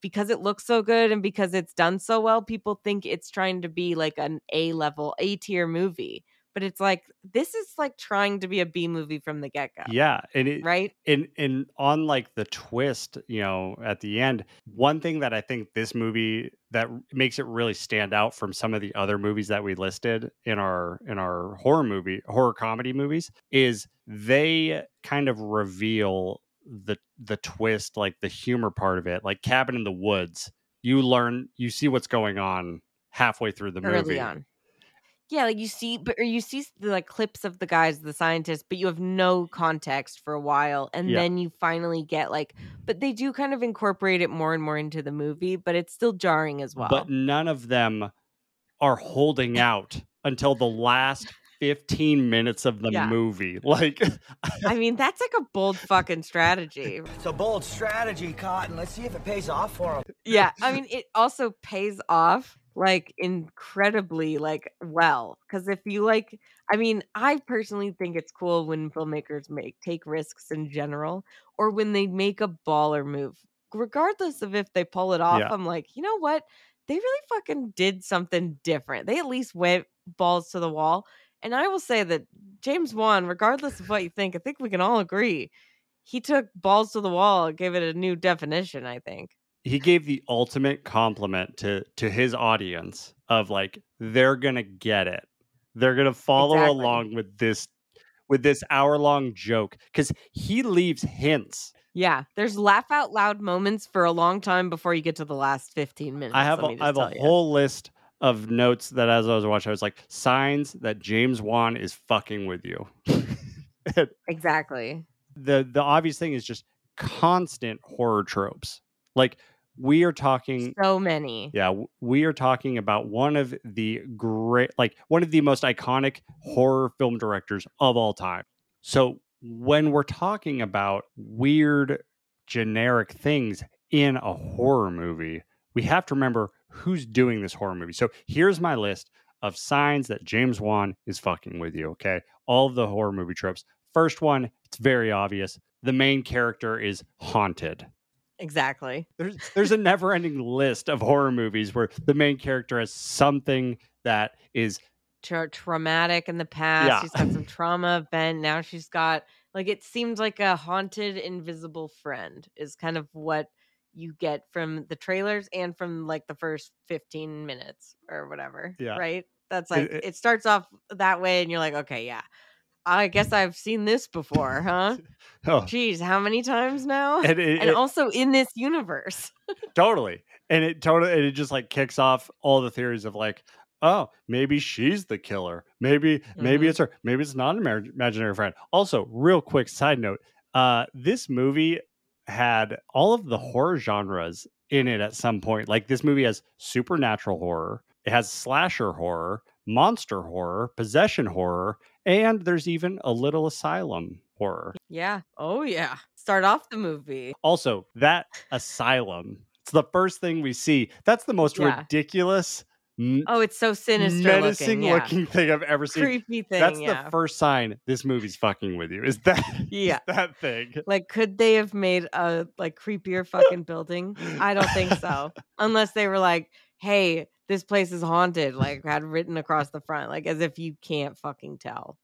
because it looks so good and because it's done so well, people think it's trying to be like an A level, A tier movie. But it's like this is like trying to be a B movie from the get go, yeah and it right? and and on like the twist you know at the end one thing that i think this movie that makes it really stand out from some of the other movies that we listed in our in our horror movie horror comedy movies is they kind of reveal the the twist like the humor part of it like cabin in the woods you learn you see what's going on halfway through the Early movie on. Yeah, like you see, but or you see the like clips of the guys, the scientists, but you have no context for a while, and Yeah. then you finally get like, but they do kind of incorporate it more and more into the movie, but it's still jarring as well. but none of them are holding out until the last 15 minutes of the Yeah. movie. Like, I mean, that's like a bold fucking strategy. It's a bold strategy, Cotton. Let's see if it pays off for him. Yeah, I mean, it also pays off like incredibly like well because if you like i mean i personally think it's cool when filmmakers make take risks in general or when they make a baller move regardless of if they pull it off Yeah. i'm like you know what they really fucking did something different they at least went balls to the wall and i will say that james wan regardless of what you think i think we can all agree he took balls to the wall gave it a new definition i think he gave the ultimate compliment to to his audience of like they're gonna get it they're gonna follow Exactly. along with this with this hour long joke because he leaves hints Yeah, there's laugh out loud moments for a long time before you get to the last 15 minutes. i have a, I have a ya. whole list of notes that as i was watching i was like signs that james wan is fucking with you Exactly. the the obvious thing is just constant horror tropes like we are talking So many. Yeah, we are talking about one of the great, like one of the most iconic horror film directors of all time. So when we're talking about weird, generic things in a horror movie, we have to remember who's doing this horror movie. So here's my list of signs that James Wan is fucking with you. Okay. All of the horror movie tropes. First one, it's very obvious. The main character is haunted Exactly. there's there's a never ending list of horror movies where the main character has something that is Tra- traumatic in the past. Yeah. She's got some trauma event. Now she's got, like, it seems like a haunted, invisible friend is kind of what you get from the trailers and from like the first 15 minutes or whatever. Yeah. Right. That's like, it- it starts off that way, and you're like, okay, yeah. I guess I've seen this before, huh? oh Geez, how many times now? and it, and it- also in this universe. totally and it totally and it just like kicks off all the theories of like oh maybe she's the killer maybe maybe Mhm. it's her maybe it's not an imaginary friend also real quick side note uh this movie had all of the horror genres in it at some point like this movie has supernatural horror it has slasher horror monster horror possession horror and there's even a little asylum horror Yeah. Oh, yeah. Start off the movie. also that asylum it's the first thing we see that's the most Yeah. ridiculous Oh, it's so sinister menacing looking. Yeah. looking thing i've ever seen Creepy thing. that's yeah. the first sign this movie's fucking with you is that? Yeah. that thing Like, could they have made a like creepier fucking building? I don't think so. Unless they were like, "Hey, this place is haunted," like had written across the front, like as if you can't fucking tell.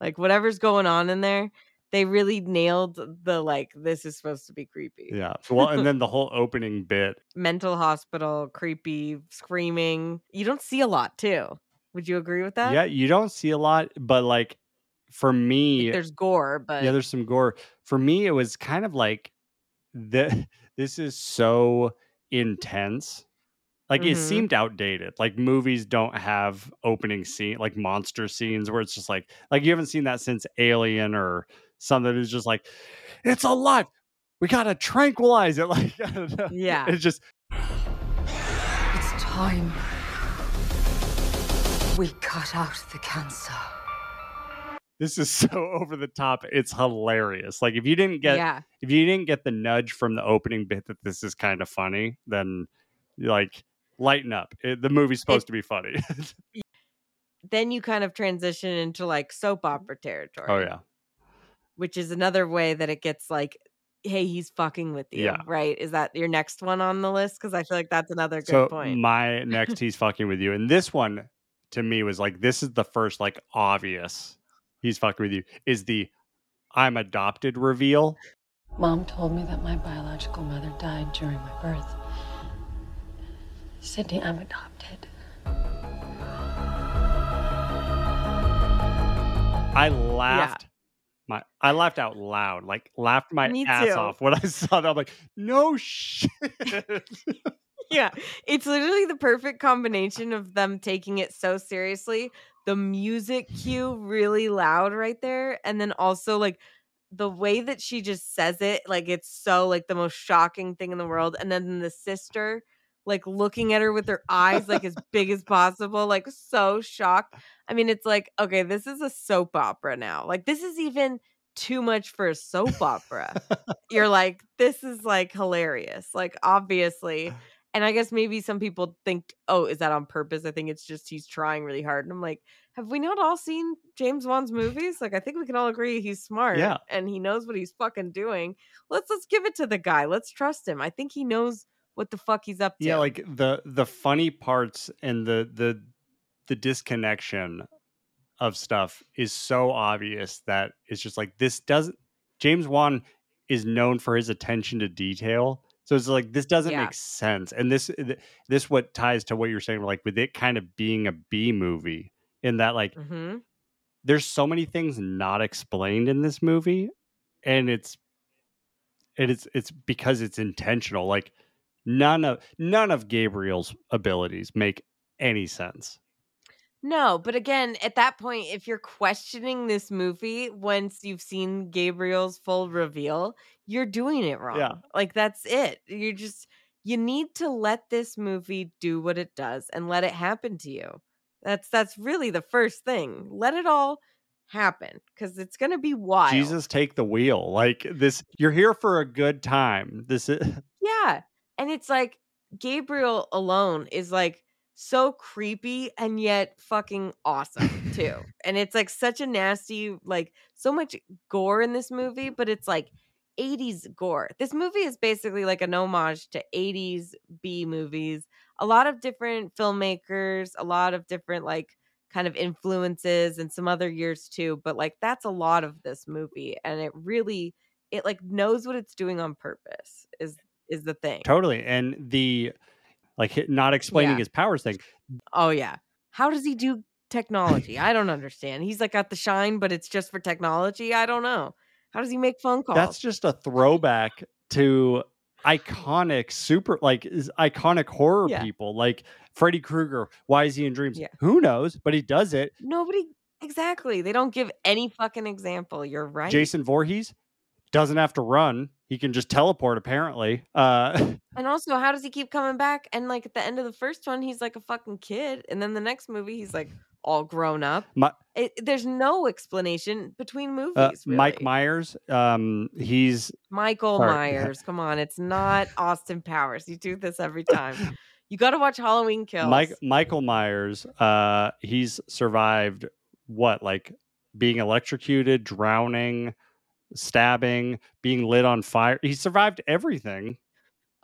Like whatever's going on in there, they really nailed the like. This is supposed to be creepy. yeah well and then the whole opening bit Mental hospital, creepy, screaming. You don't see a lot too. Would you agree with that? yeah you don't see a lot but like for me Like, there's gore, but yeah there's some gore for me it was kind of like the this is so intense like it Mhm. seemed outdated like movies don't have opening scene like monster scenes where it's just like like you haven't seen that since alien or something that's just like it's alive we gotta tranquilize it like I don't know. Yeah. it's just It's time. We cut out the cancer. this is so over the top it's hilarious like if you didn't get yeah. if you didn't get the nudge from the opening bit that this is kind of funny, then like lighten up. It, the movie's supposed to be funny. Then you kind of transition into like soap opera territory. oh yeah, which is another way that it gets like hey he's fucking with you Yeah. right is that your next one on the list because i feel like that's another good so point my next he's fucking with you, and this one to me was like this is the first like obvious he's fucking with you is the I'm adopted reveal. Mom told me that my biological mother died during my birth. Sydney, I'm adopted. I laughed. My, I laughed out loud, like laughed my Me ass too. off when I saw that. I'm like, no shit. yeah it's literally the perfect combination of them taking it so seriously the music cue really loud right there and then also like the way that she just says it like it's so like the most shocking thing in the world and then the sister like looking at her with her eyes like as big as possible like so shocked. I mean it's like okay this is a soap opera now. Like this is even too much for a soap opera. You're like this is like hilarious like obviously. Uh-huh. And i guess maybe some people think oh is that on purpose? I think it's just he's trying really hard. And i'm like have we not all seen james wan's movies? Like i think we can all agree he's smart Yeah. and he knows what he's fucking doing. Let's let's give it to the guy. Let's trust him. I think he knows what the fuck he's up to yeah like the the funny parts and the the the disconnection of stuff is so obvious that it's just like this doesn't james wan is known for his attention to detail So it's like this doesn't Yeah. make sense. And this this what ties to what you're saying, like with it kind of being a B movie, in that like mm-hmm. there's so many things not explained in this movie, and it's and it's it's because it's intentional. Like none of none of Gabriel's abilities make any sense. No, but again, at that point, if you're questioning this movie once you've seen Gabriel's full reveal, you're doing it wrong. Yeah. Like that's it. You just you need to let this movie do what it does and let it happen to you. That's that's really the first thing. Let it all happen because it's gonna be wild. Jesus, take the wheel. Like this, you're here for a good time. This is Yeah. And it's like Gabriel alone is like so creepy and yet fucking awesome too. and it's like such a nasty, like so much gore in this movie, but it's like 80s gore. This movie is basically like an homage to 80s B movies. A lot of different filmmakers, a lot of different like kind of influences and some other years too, but like that's a lot of this movie and it really it like knows what it's doing on purpose is is the thing. totally. And the like not explaining Yeah. his powers thing. Oh yeah. How does he do technology? I don't understand. He's like got the shine, but it's just for technology. I don't know. How does he make phone calls? That's just a throwback to iconic super like is iconic horror Yeah. people like Freddy Krueger. Why is he in dreams? Yeah. Who knows? But he does it. Nobody exactly. They don't give any fucking example. You're right. Jason Voorhees doesn't have to run. He can just teleport apparently. Uh And also, how does he keep coming back? And like at the end of the first one, he's like a fucking kid, and then the next movie, he's like all grown up. My- It, there's no explanation between movies. uh, Mike. Myers, um he's Michael Sorry. Myers. Come on, it's not Austin Powers. You do this every time. You got to watch Halloween Kills. Mike Michael Myers, uh, he's survived what, like being electrocuted, drowning, stabbing, being lit on fire. He survived everything.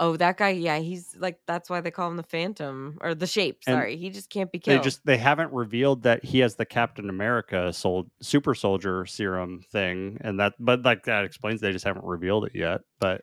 Oh, that guy. Yeah, he's like that's why they call him the Phantom or the Shape. And Sorry, he just can't be killed. They just they haven't revealed that he has the Captain America sold super soldier serum thing, and that but like that explains they just haven't revealed it yet. But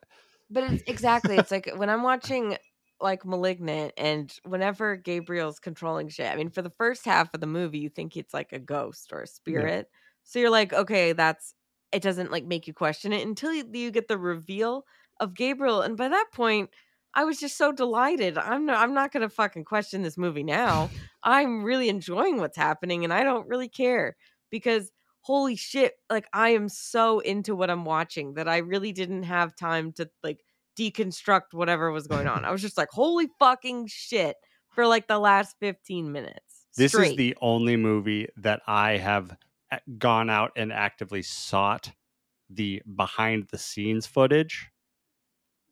But it's exactly. It's like when I'm watching like Malignant, and whenever Gabriel's controlling shit. I mean, for the first half of the movie, you think it's like a ghost or a spirit, so you're like, okay, that's. It doesn't like make you question it until you, you get the reveal of Gabriel, and by that point, I was just so delighted. I'm not. I'm not gonna fucking question this movie now. I'm really enjoying what's happening, and I don't really care because holy shit like i am so into what i'm watching that i really didn't have time to like deconstruct whatever was going on i was just like holy fucking shit for like the last 15 minutes this is the only movie that I have gone out and actively sought the behind the scenes footage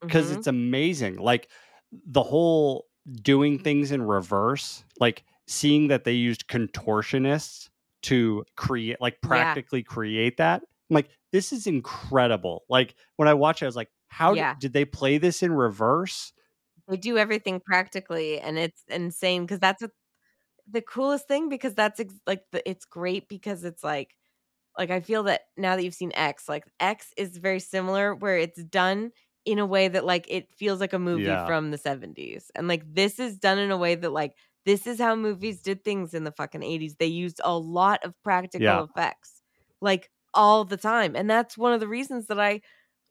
because Mhm. it's amazing. Like the whole doing things in reverse, like seeing that they used contortionists to create, like practically create that. I'm like, this is incredible. Like when I watch it, I was like, how Yeah. did, did they play this in reverse? they do everything practically and it's insane because that's what the coolest thing because that's ex- like the, it's great because it's like like i feel that now that you've seen x like x is very similar where it's done in a way that like it feels like a movie Yeah. from the 70s and like this is done in a way that like this is how movies did things in the fucking 80s they used a lot of practical Yeah. effects like all the time and that's one of the reasons that i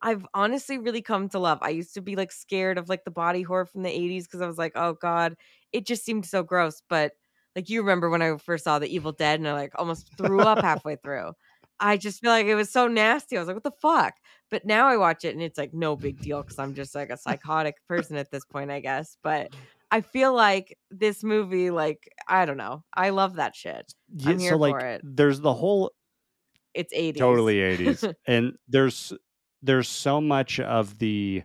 I've honestly really come to love. I used to be like scared of like the body horror from the 80s because I was like, oh God, it just seemed so gross. But like you remember when I first saw The Evil Dead and I like almost threw up halfway through. I just feel like it was so nasty. I was like, what the fuck? But now I watch it and it's like no big deal because I'm just like a psychotic person at this point, I guess. But I feel like this movie, like, I don't know. I love that shit. Yeah, I'm here so like for it. there's the whole It's 80s. totally 80s and there's there's so much of the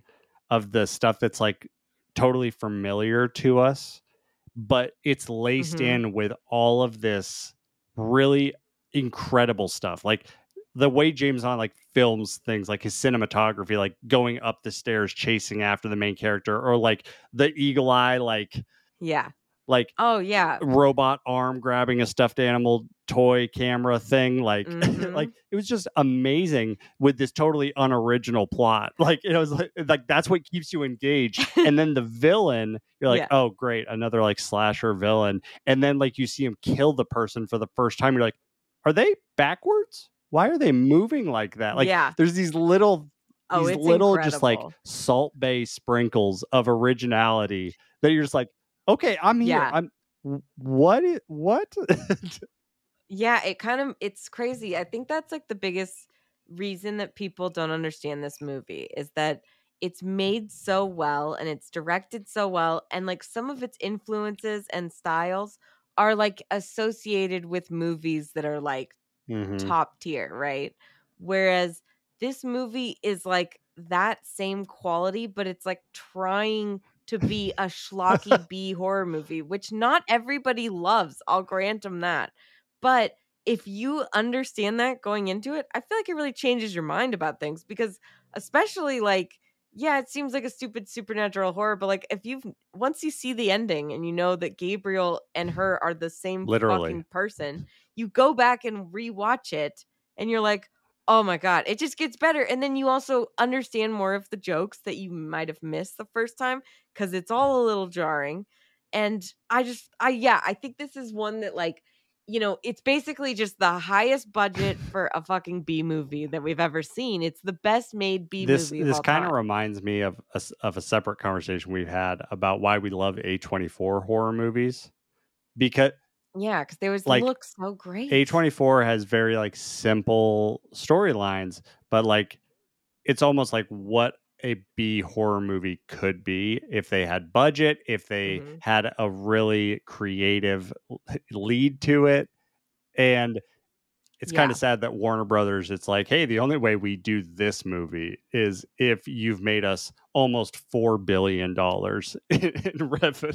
of the stuff that's like totally familiar to us but it's laced Mhm. in with all of this really incredible stuff like the way james wan like films things like his cinematography like going up the stairs chasing after the main character or like the eagle eye like yeah. Like Oh, yeah. robot arm grabbing a stuffed animal toy camera thing like Mhm. like it was just amazing with this totally unoriginal plot like it was like, like that's what keeps you engaged and then the villain you're like Yeah. oh great another like slasher villain and then like you see him kill the person for the first time you're like are they backwards why are they moving like that like yeah. there's these little Oh, these little just like salt bae sprinkles of originality that you're just like okay i'm here Yeah. i'm what what Yeah, it kind of it's crazy. I think that's like the biggest reason that people don't understand this movie is that it's made so well and it's directed so well and like some of its influences and styles are like associated with movies that are like Mhm. top tier, right? Whereas this movie is like that same quality, but it's like trying to be a schlocky B horror movie, which not everybody loves. I'll grant them that. But if you understand that going into it, I feel like it really changes your mind about things because, especially like, yeah, it seems like a stupid supernatural horror, but like if you've once you see the ending and you know that Gabriel and her are the same Literally. fucking person, you go back and rewatch it and you're like, oh my God, it just gets better. And then you also understand more of the jokes that you might have missed the first time because it's all a little jarring. And I just, I, yeah, I think this is one that, like, you know, it's basically just the highest budget for a fucking B movie that we've ever seen. It's the best made B this movie. this kind of reminds me of a, of a separate conversation we've had about why we love A24 horror movies because yeah, because they always like, look so great. A24 has very like simple storylines but like it's almost like what a B horror movie could be if they had budget if they Mhm. had a really creative lead to it and it's kind of sad that Warner Brothers, it's like, hey, the only way we do this movie is if you've made us almost four billion dollars in, in revenue.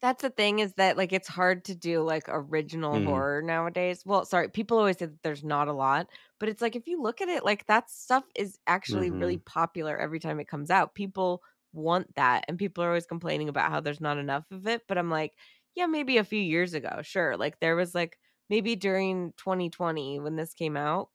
That's the thing is that like it's hard to do like original Mhm. horror nowadays. Well, sorry, people always say that there's not a lot, but it's like if you look at it, like that stuff is actually really popular every time it comes out. People want that, and people are always complaining about how there's not enough of it. But I'm like, yeah, maybe a few years ago, sure. Like there was like maybe during 2020 when this came out,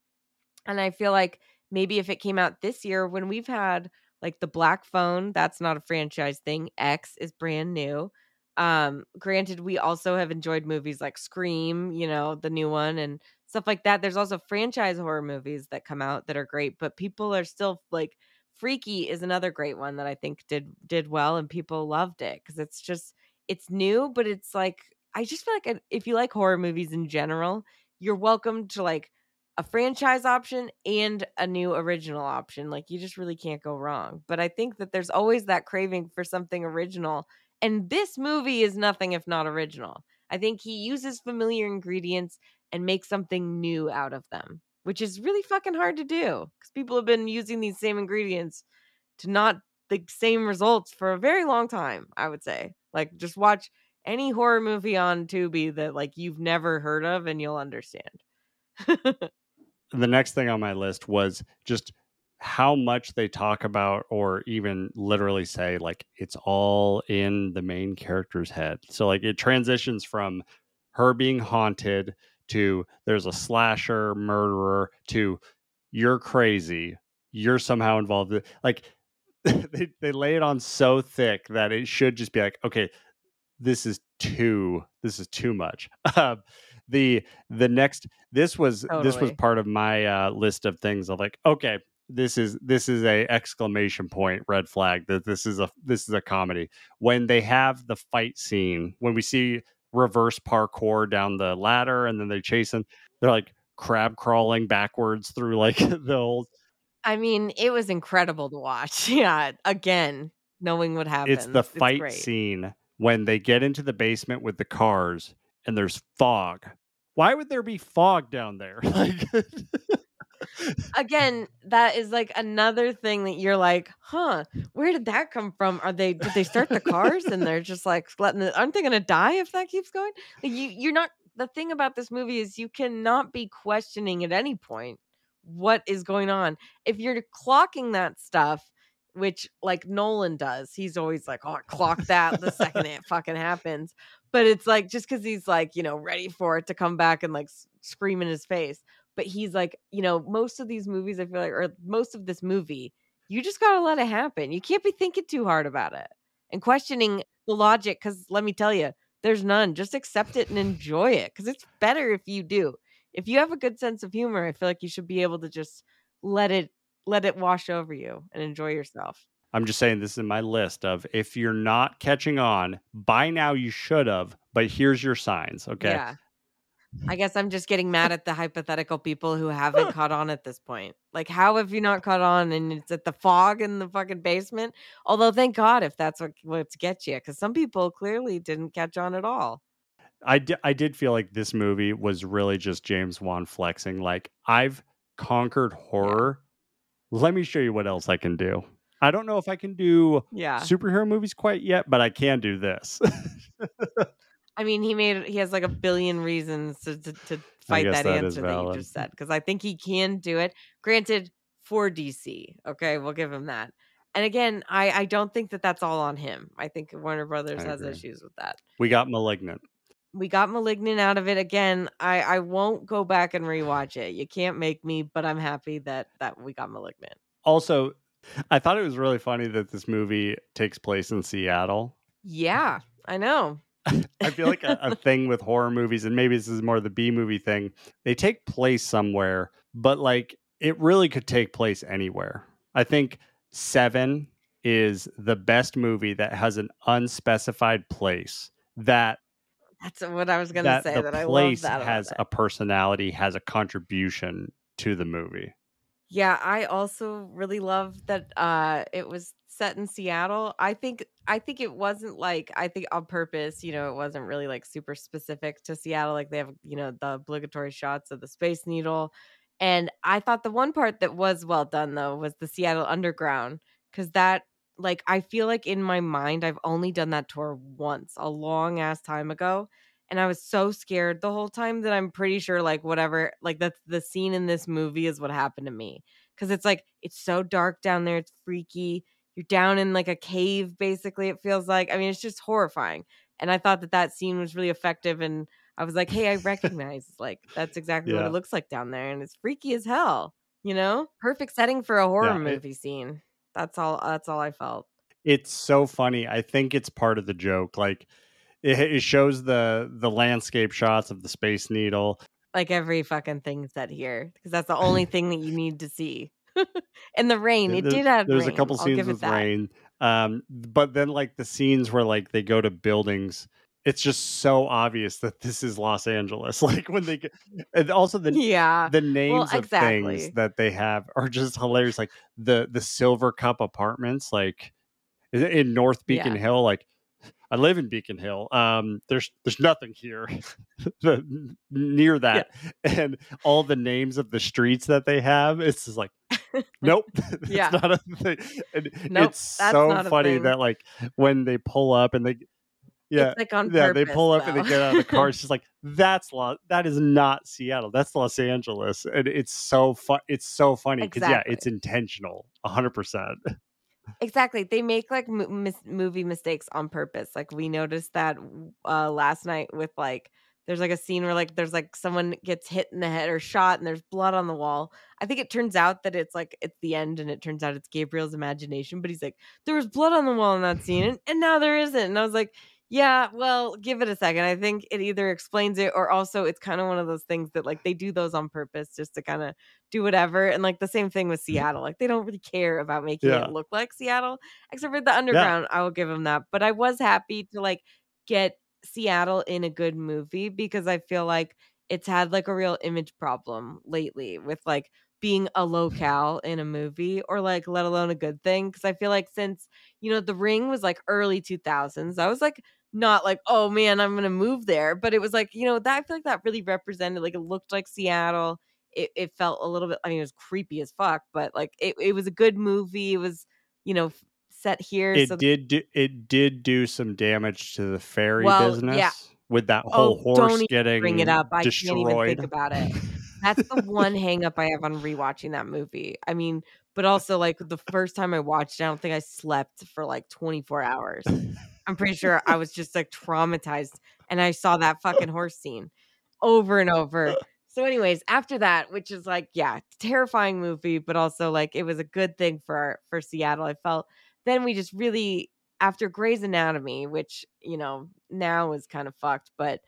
and I feel like maybe if it came out this year when we've had like the Black Phone, that's not a franchise thing. X is brand new. Um, granted, we also have enjoyed movies like Scream, you know, the new one and stuff like that. There's also franchise horror movies that come out that are great, but people are still like Freaky is another great one that I think did did well and people loved it because it's just it's new, but it's like I just feel like if you like horror movies in general, you're welcome to like a franchise option and a new original option. Like you just really can't go wrong. But I think that there's always that craving for something original. And this movie is nothing if not original. I think he uses familiar ingredients and makes something new out of them, which is really fucking hard to do because people have been using these same ingredients to not the same results for a very long time, I would say. Like just watch any horror movie on Tubi that like you've never heard of and you'll understand. the next thing on my list was just how much they talk about or even literally say like it's all in the main character's head. So like it transitions from her being haunted to there's a slasher murderer to you're crazy. You're somehow involved. Like they, they lay it on so thick that it should just be like, okay, this is too this is too much. Um, the the next this was this was part of my uh, list of things of like, okay, this is this is a exclamation point red flag that this is a this is a comedy when they have the fight scene when we see reverse parkour down the ladder and then they chase them they're like crab crawling backwards through like the old I mean, it was incredible to watch. Yeah, again, knowing what happens. it's the fight great. scene when they get into the basement with the cars and there's fog why would there be fog down there like Again, that is like another thing that you're like, huh? Where did that come from? Are they did they start the cars and they're just like letting it? Aren't they going to die if that keeps going? Like you, you're not. The thing about this movie is you cannot be questioning at any point what is going on. If you're clocking that stuff, which like Nolan does. He's always like, "Oh, clock that the second it fucking happens." But it's like just because he's like, you know, ready for it to come back and like s- scream in his face. But he's like, you know, most of these movies, I feel like, or most of this movie, you just gotta let it happen. You can't be thinking too hard about it and questioning the logic. Because let me tell you, there's none. Just accept it and enjoy it. Because it's better if you do. If you have a good sense of humor, I feel like you should be able to just let it let it wash over you and enjoy yourself. I'm just saying this is in my list of if you're not catching on by now, you should have. But here's your signs. Okay. Yeah. I guess I'm just getting mad at the hypothetical people who haven't caught on at this point. Like, how have you not caught on? And it's at the fog in the fucking basement. Although, thank God if that's what what gets you, because some people clearly didn't catch on at all. I di- I did feel like this movie was really just James Wan flexing. Like I've conquered horror. Let me show you what else I can do. I don't know if I can do Yeah. superhero movies quite yet, but I can do this. I mean, he made he has like a billion reasons to to, to fight that, that answer that you just said because I think he can do it. Granted, for DC, okay, we'll give him that. And again, I I don't think that that's all on him. I think Warner Brothers I has agree. issues with that. we got Malignant. We got Malignant out of it again. I I won't go back and rewatch it. You can't make me, but I'm happy that that we got Malignant. Also, I thought it was really funny that this movie takes place in Seattle. Yeah, I know. I feel like a, a thing with horror movies, and maybe this is more the B movie thing. They take place somewhere, but like it really could take place anywhere. I think Seven is the best movie that has an unspecified place that That's what I was gonna say. the That I love place that has it. a personality, has a contribution to the movie. Yeah, I also really love that uh it was set in Seattle. I think I think it wasn't like I think on purpose, you know, it wasn't really like super specific to Seattle like they have, you know, the obligatory shots of the Space Needle. And I thought the one part that was well done though was the Seattle Underground cuz that like I feel like in my mind I've only done that tour once, a long ass time ago. And I was so scared the whole time that I'm pretty sure like whatever like that's the scene in this movie is what happened to me because it's like it's so dark down there it's freaky you're down in like a cave basically it feels like i mean it's just horrifying and i thought that that scene was really effective and i was like hey i recognize like that's exactly what it looks like down there and it's freaky as hell you know perfect setting for a horror Yeah, it- movie scene that's all that's all i felt It's so funny. I think it's part of the joke. Like it, it shows the the landscape shots of the Space Needle. like every fucking thing said here because that's the only thing that you need to see and the rain it there's- did have There's rain. a couple scenes with that. rain, um, but then like the scenes where like they go to buildings, it's just so obvious that this is Los Angeles. Like when they get, and also the yeah the names of exactly. things that they have are just hilarious. Like the the Silver Cup Apartments, like in North Beacon Yeah. Hill. Like I live in Beacon Hill. Um, there's there's nothing here the- near that, and all the names of the streets that they have. It's just like. Nope, Yeah. not a thing. Nope, it's so funny that like when they pull up and they, yeah, it's like on yeah, purpose, they pull up and they get out of the car. It's just like that's Los. That is not Seattle. That's Los Angeles, and it's so fun. It's so funny because yeah, it's intentional, hundred percent. Exactly. They make like mo- mis- movie mistakes on purpose. Like we noticed that uh last night with like there's like a scene where like there's like someone gets hit in the head or shot and there's blood on the wall. I think it turns out that it's like it's the end and it turns out it's Gabriel's imagination, but he's like there was blood on the wall in that scene and, and now there isn't. And I was like, yeah, well, give it a second. I think it either explains it or also it's kind of one of those things that like they do those on purpose just to kind of do whatever. And like the same thing with mm-hmm. Seattle. Like they don't really care about making Yeah. it look like Seattle, except for the underground. I will give them that. But I was happy to like get Seattle in a good movie because I feel like it's had like a real image problem lately with like being a locale in a movie or like let alone a good thing because I feel like since you know the ring was like early 2000s I was like not like oh man I'm going to move there but it was like you know that I feel like that really represented like it looked like Seattle. It, it felt a little bit I mean it was creepy as fuck but like it, it was a good movie. It was you know set here It so did do. It did do some damage to the ferry Well, business yeah. with that Oh, whole don't horse getting bring it up. I destroyed. can't even think about it. That's the one hang up I have on rewatching that movie. I mean, but also like the first time I watched it, I don't think I slept for like 24 hours. I'm pretty sure I was just like traumatized and I saw that fucking horse scene over and over. So, anyways, after that, which is like, yeah, terrifying movie, but also like it was a good thing for for Seattle. I felt then we just really after Grey's Anatomy, which you know now is kind of fucked, but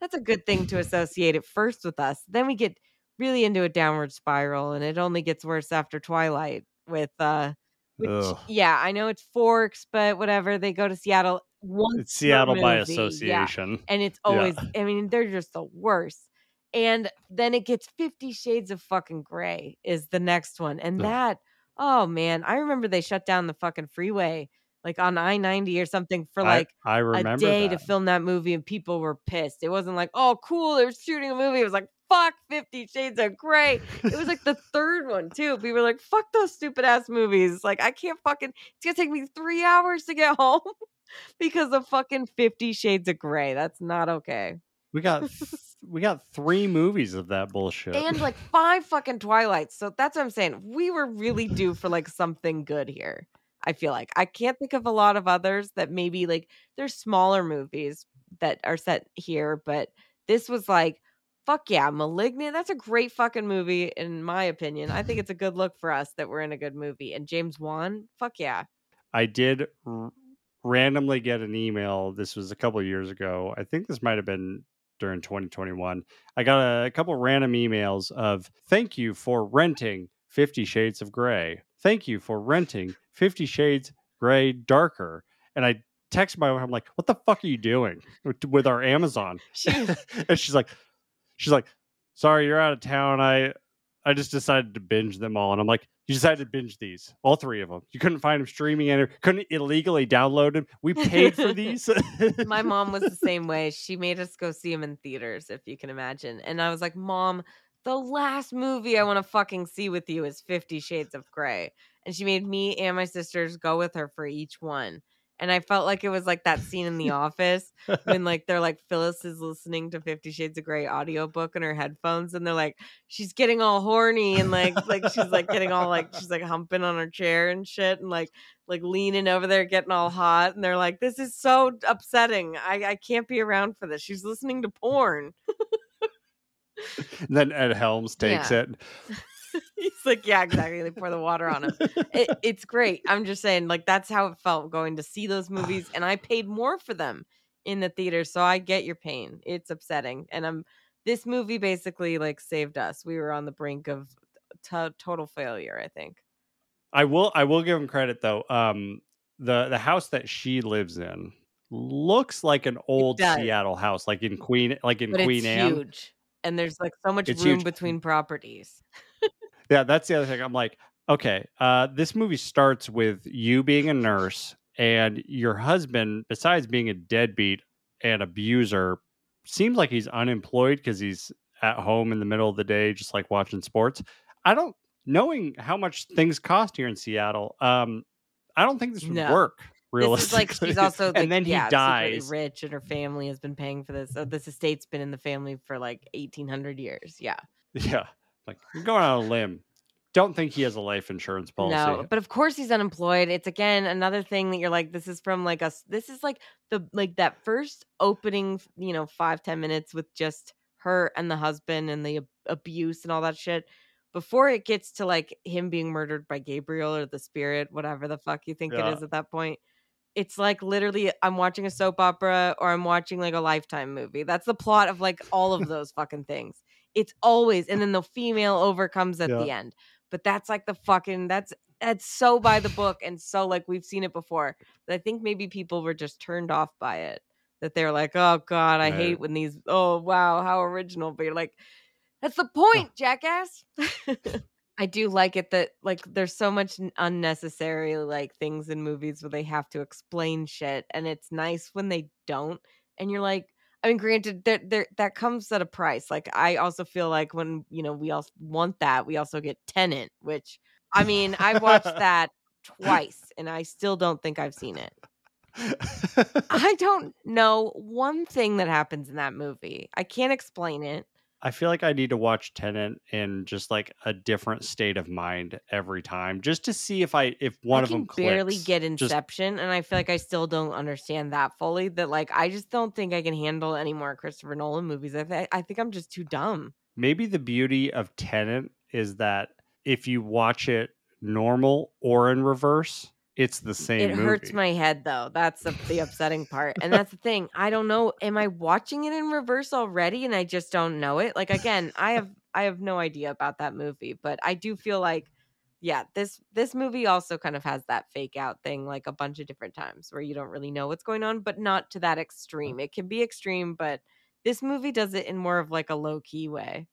that's a good thing to associate it first with us. Then we get really into a downward spiral, and it only gets worse after Twilight with uh which Ugh. yeah, I know it's Forks, but whatever. They go to Seattle once It's Seattle by movie, yeah. association. And it's Yeah. always I mean, they're just the worst. And then it gets 50 shades of fucking gray is the next one. And that oh man, I remember they shut down the fucking freeway like on I-90 or something for I- like I, a remember day that. to film that movie and people were pissed. It wasn't like, oh, cool, they're shooting a movie. It was like, fuck, Fifty Shades of Grey. It was like the third one, too. People were like, fuck those stupid ass movies. Like, I can't fucking, it's gonna take me three hours to get home because of fucking Fifty Shades of Grey. That's not okay. We got we got three movies of that bullshit. And like five fucking Twilights. So that's what I'm saying. We were really due for like something good here. I feel like I can't think of a lot of others that maybe like there's smaller movies that are set here, but this was like, fuck yeah, Malignant. That's a great fucking movie, in my opinion. I think it's a good look for us that we're in a good movie. And James Wan, fuck yeah. I did r- randomly get an email. This was a couple years ago. I think this might have been during 2021. I got a, a couple random emails of thank you for renting 50 Shades of Grey. Thank you for renting 50 Shades Grey Darker. And I text my wife, I'm like, what the fuck are you doing with, with our Amazon? And she's like, she's like, sorry, you're out of town. I I just decided to binge them all. And I'm like, you decided to binge these, all three of them. You couldn't find them streaming and couldn't illegally download them. We paid for these. my mom was the same way. She made us go see them in theaters, if you can imagine. And I was like, Mom, the last movie I want to fucking see with you is Fifty Shades of Grey. And she made me and my sisters go with her for each one. And I felt like it was like that scene in The Office when like they're like Phyllis is listening to Fifty Shades of Grey audiobook in her headphones and they're like she's getting all horny and like like she's like getting all like she's like humping on her chair and shit and like like leaning over there getting all hot and they're like this is so upsetting i i can't be around for this she's listening to porn and then Ed Helms takes Yeah. it. he's like yeah exactly they pour the water on him it, it's great i'm just saying like that's how it felt going to see those movies and i paid more for them in the theater so i get your pain it's upsetting and i'm this movie basically like saved us we were on the brink of to- total failure i think I will I will give him credit though. Um the the house that she lives in looks like an old. Seattle house, like in Queen like in but Queen it's Anne. huge and there's like so much It's room huge. between properties Yeah, that's the other thing. I'm like, okay, uh, this movie starts with you being a nurse and your husband, besides being a deadbeat and abuser, seems like he's unemployed because he's at home in the middle of the day, just like watching sports. I don't knowing how much things cost here in Seattle. Um, I don't think this would No. work. This Realistically, is like she's also like, and then he yeah, secretly dies. rich and her family has been paying for this so this estate's been in the family for like 1800 years yeah Yeah, like you're going on a limb. Don't think he has a life insurance policy. No, but of course he's unemployed. It's again another thing that you're like, this is from like us. This is like the like that first opening, you know, five ten minutes with just her and the husband and the abuse and all that shit. Before it gets to like him being murdered by Gabriel or the spirit, whatever the fuck you think Yeah. it is at that point. It's like literally I'm watching a soap opera or I'm watching like a lifetime movie. That's the plot of like all of those fucking things. It's always and then the female overcomes at Yeah. the end but that's like the fucking that's that's so by the book and so like we've seen it before that i think maybe people were just turned off by it that they're like oh god i Right. hate when these oh wow how original but you're like that's the point jackass i do like it that like there's so much unnecessary like things in movies where they have to explain shit and it's nice when they don't and you're like I mean, granted, that there that comes at a price. Like, I also feel like when you know we all want that, we also get Tenet, which I mean, I've watched that twice, and I still don't think I've seen it. I don't know one thing that happens in that movie. I can't explain it. I feel like I need to watch Tenet in just like a different state of mind every time, just to see if I if one I of them clicks. barely get Just- Inception, and I feel like I still don't understand that fully. That like I just don't think I can handle any more Christopher Nolan movies. I th- I think I'm just too dumb. maybe the beauty of Tenet is that if you watch it normal or in reverse, it's the same. It hurts my head though. That's the, the upsetting part, and that's the thing. I don't know. Am I watching it in reverse already, and I just don't know it? Like again, I have I have no idea about that movie, but I do feel like. Yeah, this this movie also kind of has that fake out thing like a bunch of different times where you don't really know what's going on, but not to that mm. extreme. It can be extreme, but this movie does it in more of like a low key way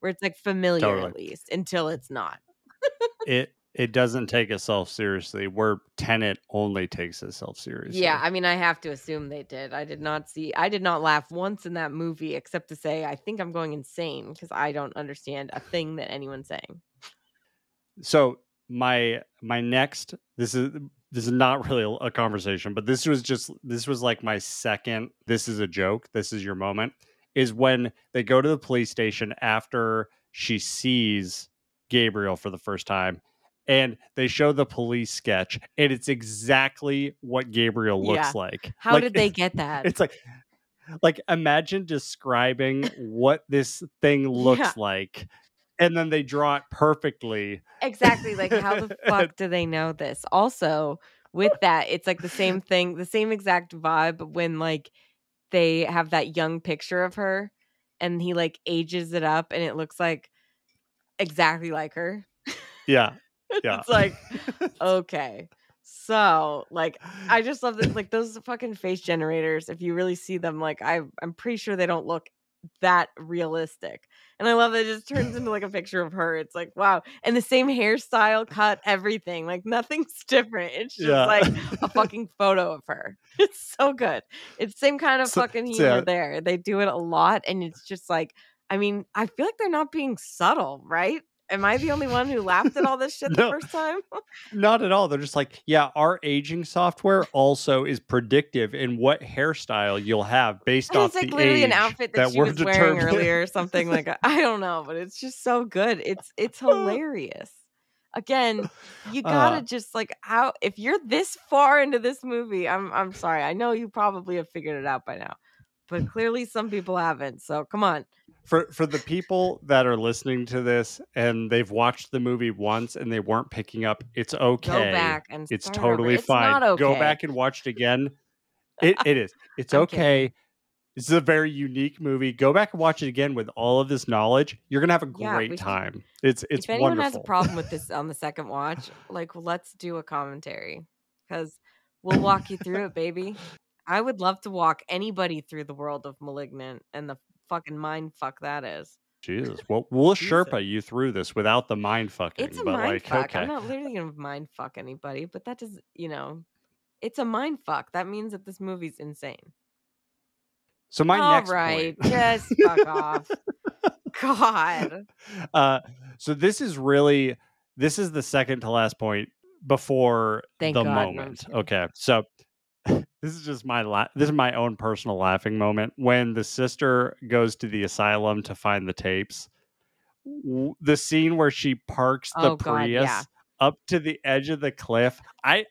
where it's like familiar Totally. at least until it's not. It it doesn't take itself seriously. Where Tenet only takes itself seriously. Yeah, I mean, I have to assume they did. I did not see, I did not laugh once in that movie except to say, I think I'm going insane because I don't understand a thing that anyone's saying. so my my next this is this is not really a- a conversation but this was just this was like my second this is a joke this is your moment is when they go to the police station after she sees gabriel for the first time and they show the police sketch and it's exactly what gabriel looks Yeah. like How Like, did they get that? it's like like imagine describing what this thing looks Yeah. like and then they draw it perfectly exactly. Like, how the fuck do they know this? Also, with that, it's like the same thing, the same exact vibe when like they have that young picture of her and he like ages it up and it looks like exactly like her. yeah yeah it's like, okay. So, like, I just love that. Like, those fucking face generators, if you really see them, like, I, I'm pretty sure they don't look that realistic. And I love that it just turns into like a picture of her. It's like, wow. And the same hairstyle, cut, everything. Like, nothing's different. It's just yeah like a fucking photo of her. It's so good. It's same kind of So- fucking humor yeah. there. They do it a lot. And it's just like, I mean, I feel like they're not being subtle, right? Am I the only one who laughed at all this shit the No. first time? not at all they're just like yeah our aging software also is predictive in what hairstyle you'll have based And off it's like the literally an age outfit that, she we're was wearing earlier or something like I don't know, but it's just so good. It's it's hilarious. Again, you gotta Uh. just like how if you're this far into this movie, I'm I'm sorry. I know you probably have figured it out by now, but clearly some people haven't. So come on. for for the people that are listening to this and they've watched the movie once and they weren't picking up it's okay. Go back and it's totally It's fine. not go back and watch it again. It, it is. It's okay. This is a very unique movie. Go back and watch it again with all of this knowledge. You're gonna have a Yeah, great should- time. It's it's if anyone wonderful has a problem with this on the second watch, like let's do a commentary because we'll walk you through it, baby. I would love to walk anybody through the world of Malignant and the fucking mind fuck that is. jesus well we'll Jesus. sherpa you through this without the mind fucking It's a but mind like fuck. okay I'm not literally gonna mind fuck anybody, but that does, you know, it's a mind fuck. That means that this movie's insane. so my All next right, point just fuck off. God. uh so this is really this is the second to last point before Thank the God. Moment okay so this is just my la- this is my own personal laughing moment when the sister goes to the asylum to find the tapes W- the scene where she parks the Oh, God, prius yeah. up to the edge of the cliff i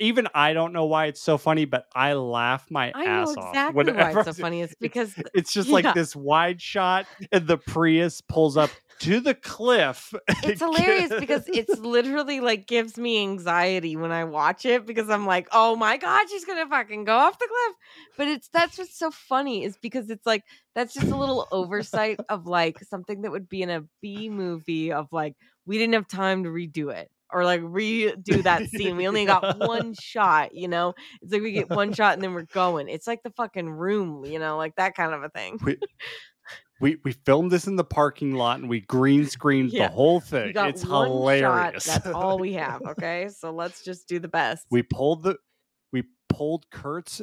even i don't know why it's so funny but i laugh my I ass know off exactly why whenever it's so funny. It's because it's just Yeah. like this wide shot and the prius pulls up to the cliff it's hilarious because it's literally like gives me anxiety when I watch it because I'm like, oh my god, she's gonna fucking go off the cliff. But it's that's what's so funny is because it's like that's just a little oversight of like something that would be in a B movie of like we didn't have time to redo it or like redo that scene. We only got one shot, you know. It's like we get one shot and then we're going. It's like the fucking room, you know, like that kind of a thing. we, we we filmed this in the parking lot and we green screened Yeah. the whole thing it's hilarious Shot. That's all we have. Okay, so let's just do the best. we pulled the we pulled kurt's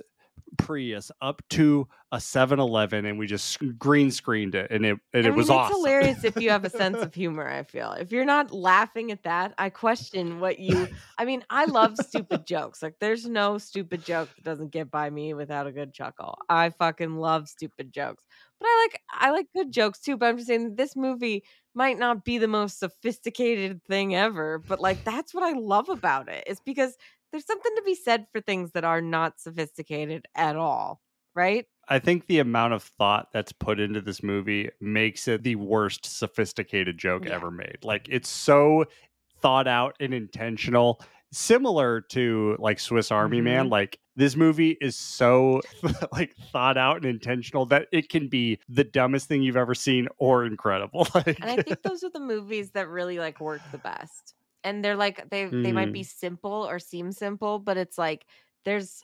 Prius up to a 7-Eleven and we just green screened it and it and I it was mean, awesome. Hilarious if you have a sense of humor. I feel if you're not laughing at that, I question what you. I mean, I love stupid jokes. Like, there's no stupid joke that doesn't get by me without a good chuckle. I fucking love stupid jokes, but I like I like good jokes too. But I'm just saying this movie might not be the most sophisticated thing ever, but like that's what I love about it. It's because there's something to be said for things that are not sophisticated at all, right? I think the amount of thought that's put into this movie makes it the worst sophisticated joke Yeah. ever made. Like it's so thought out and intentional, similar to like Swiss Army Man. Mhm. Like this movie is so like thought out and intentional that it can be the dumbest thing you've ever seen or incredible. Like And I think those are the movies that really like work the best. And they're like they they might Mm. be simple or seem simple, but it's like there's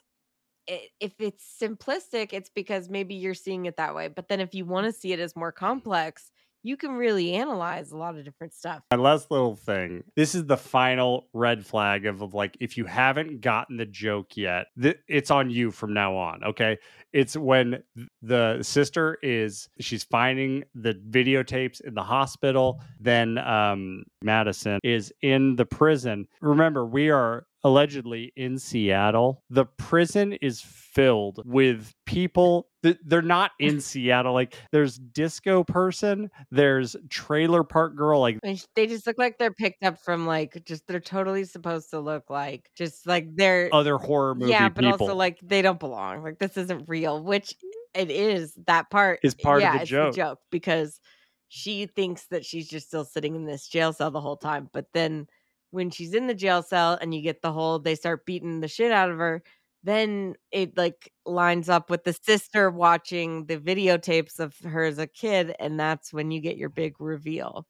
if it's simplistic, it's because maybe you're seeing it that way. But then if you want to see it as more complex, you can really analyze a lot of different stuff. my last little thing this is the final red flag of, of like if you haven't gotten the joke yet th- it's on you from now on okay it's when the sister is she's finding the videotapes in the hospital then um madison is in the prison remember we are allegedly in Seattle. The prison is filled with people that they're not in Seattle. Like there's disco person, there's trailer park girl, like they just look like they're picked up from like just they're totally supposed to look like just like they're other horror movie yeah, but people. also like they don't belong. Like this isn't real, which it is. That part Is part of yeah, the it's joke. the joke because she thinks that she's just still sitting in this jail cell the whole time. But then when she's in the jail cell and you get the whole they start beating the shit out of her, then it like lines up with the sister watching the videotapes of her as a kid, and that's when you get your big reveal.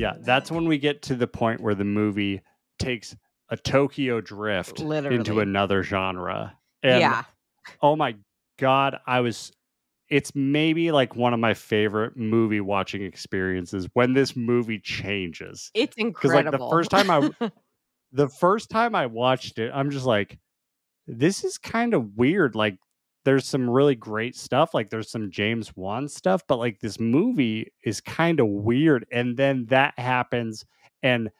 yeah, that's when we get to the point where the movie takes a Tokyo drift into another genre. And yeah. oh my god, I was it's maybe like one of my favorite movie watching experiences when this movie changes. It's incredible Because like the first time I the first time I watched it, I'm just like, this is kind of weird. Like, there's some really great stuff. Like, there's some James Wan stuff, but like, this movie is kind of weird. And then that happens, and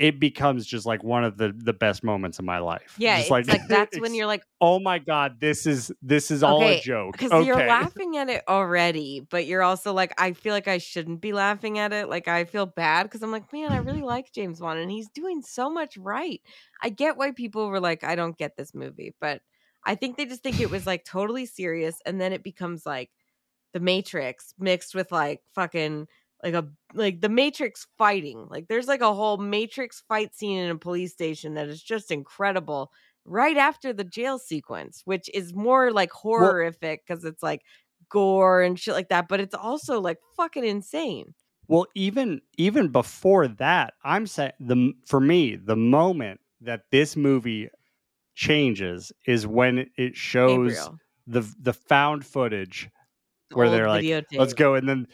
it becomes just like one of the the best moments of my life. yeah, just it's like, that's when you're like, oh my god, this is this is all a joke. because Okay. you're laughing at it already, but you're also like, I feel like I shouldn't be laughing at it. Like I feel bad because I'm like, man, I really like James Wan and he's doing so much right. I get why people were like, I don't get this movie, but I think they just think it was like totally serious, and then it becomes like the Matrix mixed with like fucking like a like the Matrix fighting. Like there's like a whole Matrix fight scene in a police station that is just incredible right after the jail sequence, which is more like horrific because it's like gore and shit like that, but it's also like fucking insane. Well, even even before that, I'm saying the for me the moment that this movie changes is when it shows Gabriel. the the found footage where old they're like, let's go, and then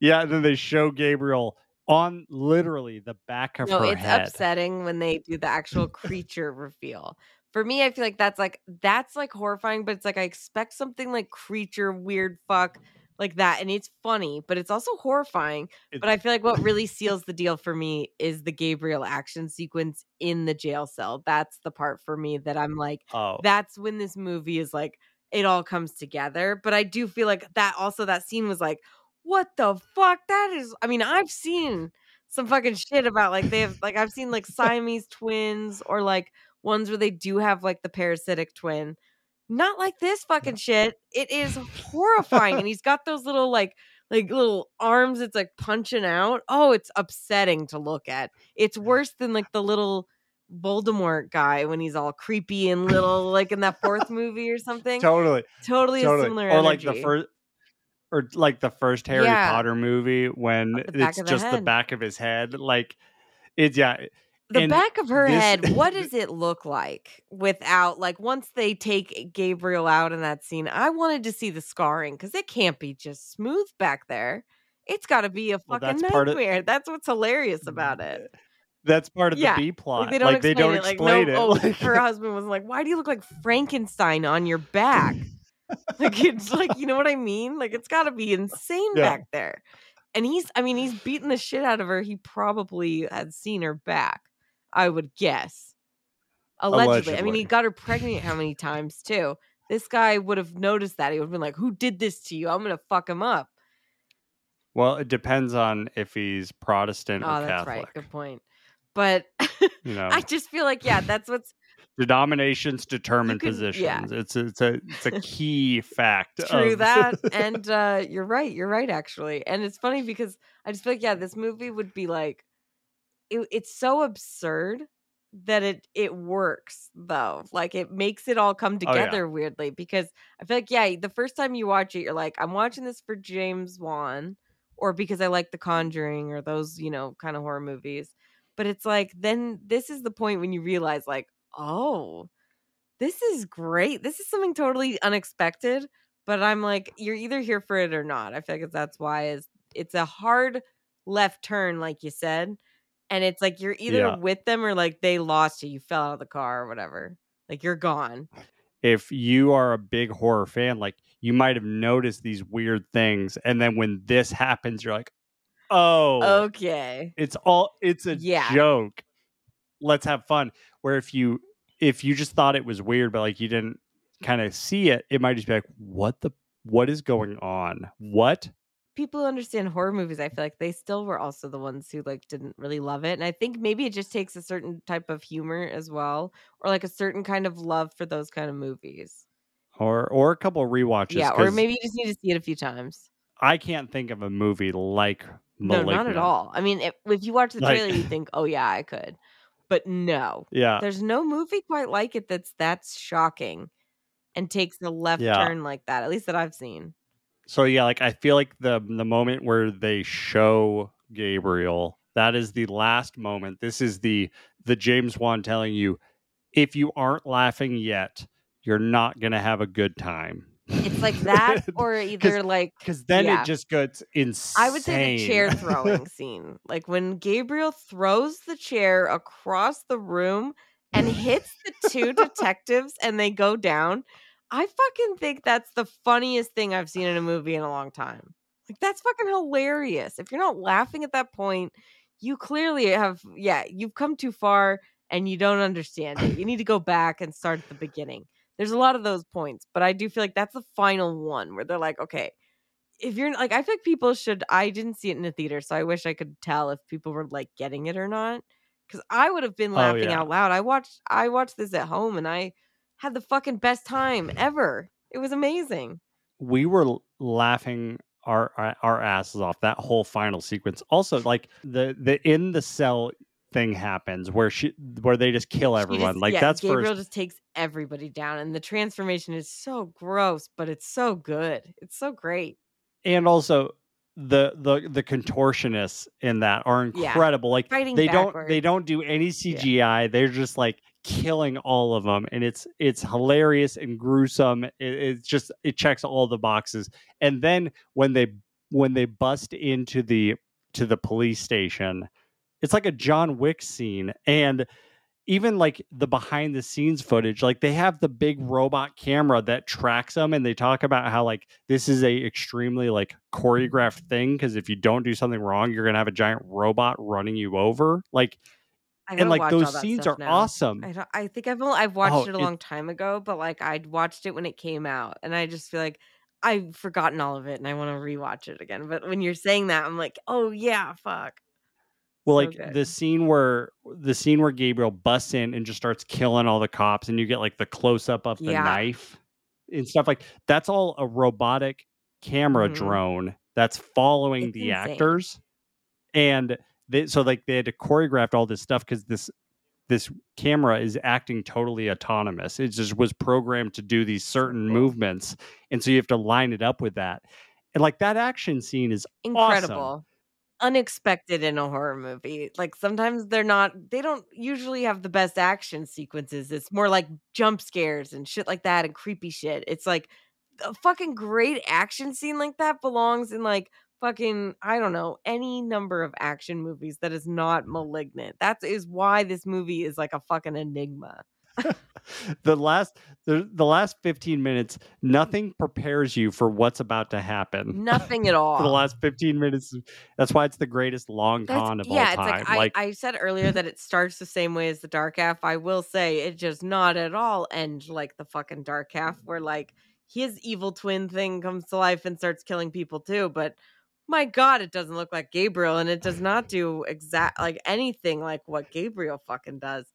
yeah, and then they show Gabriel on literally the back of No, her it's head. upsetting when they do the actual creature reveal. For me, I feel like that's like that's like horrifying, but it's like I expect something like creature, weird fuck like that, and it's funny, but it's also horrifying. It- But I feel like what really seals the deal for me is the Gabriel action sequence in the jail cell. That's the part for me that I'm like, oh, that's when this movie is like it all comes together. But I do feel like that also that scene was like, what the fuck? That is I mean, I've seen some fucking shit about like they have like I've seen like Siamese twins or like ones where they do have like the parasitic twin. Not like this fucking shit. It is horrifying. and he's got those little like like little arms it's like punching out. Oh, it's upsetting to look at. It's worse than like the little Voldemort guy when he's all creepy and little, like in that fourth movie or something. totally, Totally, a totally, similar or like the first. Or like the first Harry Yeah. Potter movie when it's the just the back of his head, like it's yeah, the and back of her this- head. What does it look like without like once they take Gabriel out in that scene? I wanted to see the scarring because it can't be just smooth back there. It's got to be a Well, fucking that's part of- nightmare. That's what's hilarious mm, about it. That's part of Yeah, the B plot. Like they don't explain don't it. Like no, it. oh, Like- her husband was like, "Why do you look like Frankenstein on your back?" Like it's like you know what I mean. Like it's got to be insane Yeah. back there. And he's, I mean, he's beating the shit out of her. He probably had seen her back. I would guess. Allegedly. I mean, he got her pregnant how many times too? This guy would have noticed that. He would have been like, "Who did this to you? I'm gonna fuck him up." well, it depends on if he's Protestant Oh, or that's Catholic. right. Good point. But You know, I just feel like, yeah, that's what's denominations determine yeah. positions. It's it's a it's a key fact. true of- that and uh you're right you're right actually and it's funny because i just feel like yeah this movie would be like it, it's so absurd that it it works though like it makes it all come Oh, yeah. together weirdly because i feel like yeah the first time you watch it you're like i'm watching this for james wan or because i like the conjuring or those you know kind of horror movies but it's like then this is the point when you realize like oh this is great. This is something totally unexpected, but I'm like, you're either here for it or not. I feel like that's why is it's a hard left turn, like you said. And it's like you're either Yeah. with them or like they lost you. You fell out of the car or whatever. Like you're gone. if you are a big horror fan, like you might have noticed these weird things, and then when this happens, you're like, "Oh, Okay. it's all it's a Yeah. joke. Let's have fun." Where if you if you just thought it was weird, but like you didn't kind of see it, it might just be like, "What the what is going on? What?" People who understand horror movies, I feel like they still were also the ones who like didn't really love it. And I think maybe it just takes a certain type of humor as well, or like a certain kind of love for those kind of movies. Or or a couple of rewatches. yeah, or maybe you just need to see it a few times. I can't think of a movie like No, not at all. I mean, if, if you watch the Like- trailer, you think, "Oh yeah, I could," but no, Yeah, there's no movie quite like it that's that's shocking and takes a left Yeah. turn like that. At least that I've seen. So yeah, like I feel like the the moment where they show Gabriel, that is the last moment. This is the the James Wan telling you, if you aren't laughing yet, you're not gonna have a good time. It's like that, or either like because then yeah. it just gets insane. I would say the chair throwing scene, like when Gabriel throws the chair across the room and hits the two detectives and they go down. I fucking think that's the funniest thing I've seen in a movie in a long time. Like that's fucking hilarious. If you're not laughing at that point, you clearly have yeah, you've come too far and you don't understand it. You need to go back and start at the beginning. There's a lot of those points, but I do feel like that's the final one where they're like, okay, if you're like, I feel like people should. I didn't see it in the theater, so I wish I could tell if people were like getting it or not. Because I would have been Oh, laughing yeah. out loud. I watched, I watched this at home, and I had the fucking best time ever. It was amazing. we were laughing our our asses off that whole final sequence. Also, like the the in the cell thing happens where she where they just kill everyone. just- like yeah, that's Gabriel first. just takes everybody down, and the transformation is so gross, but it's so good. It's so great. and also the the the contortionists in that are Yeah. incredible. Like Fighting they don't they don't do any CGI. They're just like killing all of them, and it's it's hilarious and gruesome. It, it's just it checks all the boxes. And then when they when they bust into the to the police station, it's like a John Wick scene, and even like the behind the scenes footage like they have the big robot camera that tracks them and they talk about how like this is a extremely like choreographed thing because if you don't do something wrong you're gonna have a giant robot running you over like I and like those scenes are now. awesome I don't, I think I've only, I've watched Oh, it a it- long time ago, but like I watched it when it came out, and I just feel like I've forgotten all of it, and I want to rewatch it again. But when you're saying that, I'm like, oh yeah, fuck. Well like good. the scene where the scene where gabriel busts in and just starts killing all the cops and you get like the close-up of the Yeah. knife and stuff like that's all a robotic camera Mhm. drone that's following It's the insane. actors and they, so like they had to choreograph all this stuff because this this camera is acting totally autonomous it just was programmed to do these certain cool. movements and so you have to line it up with that and like that action scene is Incredible. Unexpected in a horror movie. Like sometimes they're not, they don't usually have the best action sequences. It's more like jump scares and shit like that and creepy shit. It's like a fucking great action scene like that belongs in like fucking I don't know any number of action movies that is not malignant. That is why this movie is like a fucking enigma. the last the, the last 15 minutes nothing prepares you for what's about to happen Nothing at all. for the last 15 minutes that's why it's the greatest long That's- con of yeah, all time it's like, I, I said earlier that it starts the same way as the dark half. I will say it just not at all end like the fucking dark half, where like his evil twin thing comes to life and starts killing people too. But my god, it doesn't look like Gabriel, and it does not do exact like anything like what Gabriel fucking does.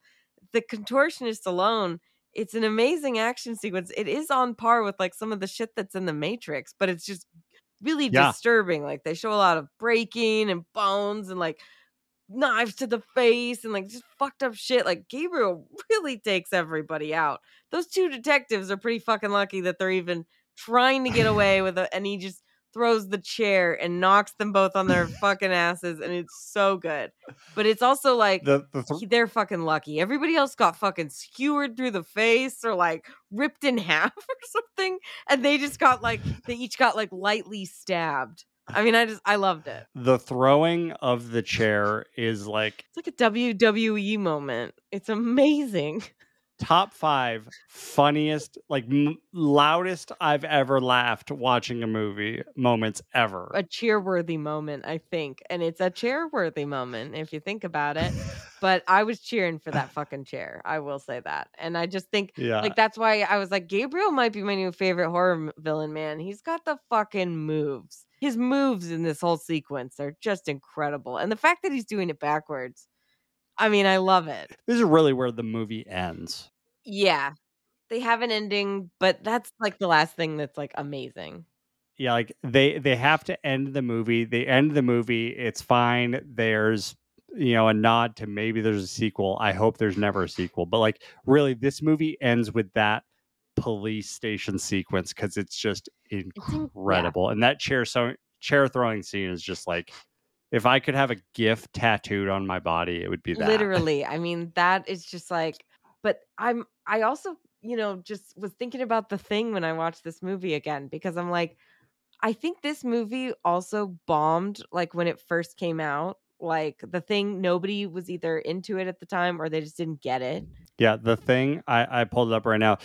The contortionist alone. It's an amazing action sequence. It is on par with like some of the shit that's in the Matrix, but it's just really Yeah. disturbing. Like they show a lot of breaking and bones and like knives to the face and like just fucked up shit. Like Gabriel really takes everybody out. Those two detectives are pretty fucking lucky that they're even trying to get away with it, and he just throws the chair and knocks them both on their fucking asses, and it's so good. But it's also like the, the th- they're fucking lucky. Everybody else got fucking skewered through the face or like ripped in half or something, and they just got like they each got like lightly stabbed. I mean, I just I loved it. the throwing of the chair is like It's like a WWE moment. It's amazing. top five funniest like m- loudest i've ever laughed watching a movie moments ever A cheerworthy moment, I think, and it's a chairworthy moment if you think about it. But I was cheering for that fucking chair. I will say that, and I just think yeah Like that's why I was like, Gabriel might be my new favorite horror villain. Man, he's got the fucking moves. His moves in this whole sequence are just incredible, and the fact that he's doing it backwards. I mean, I love it. this is really where the movie ends Yeah, they have an ending, but that's like the last thing that's like amazing. yeah like they they have to end the movie they end the movie it's fine there's you know a nod to maybe there's a sequel i hope there's never a sequel but like really this movie ends with that police station sequence because it's just in- yeah. incredible and that chair so chair throwing scene is just like if i could have a gif tattooed on my body it would be that Literally, I mean, that is just like. But I'm. I also, you know, just was thinking about the thing when I watched this movie again because I'm like, I think this movie also bombed like when it first came out. Like the thing, nobody was either into it at the time or they just didn't get it. Yeah, the thing I, I pulled it up right now.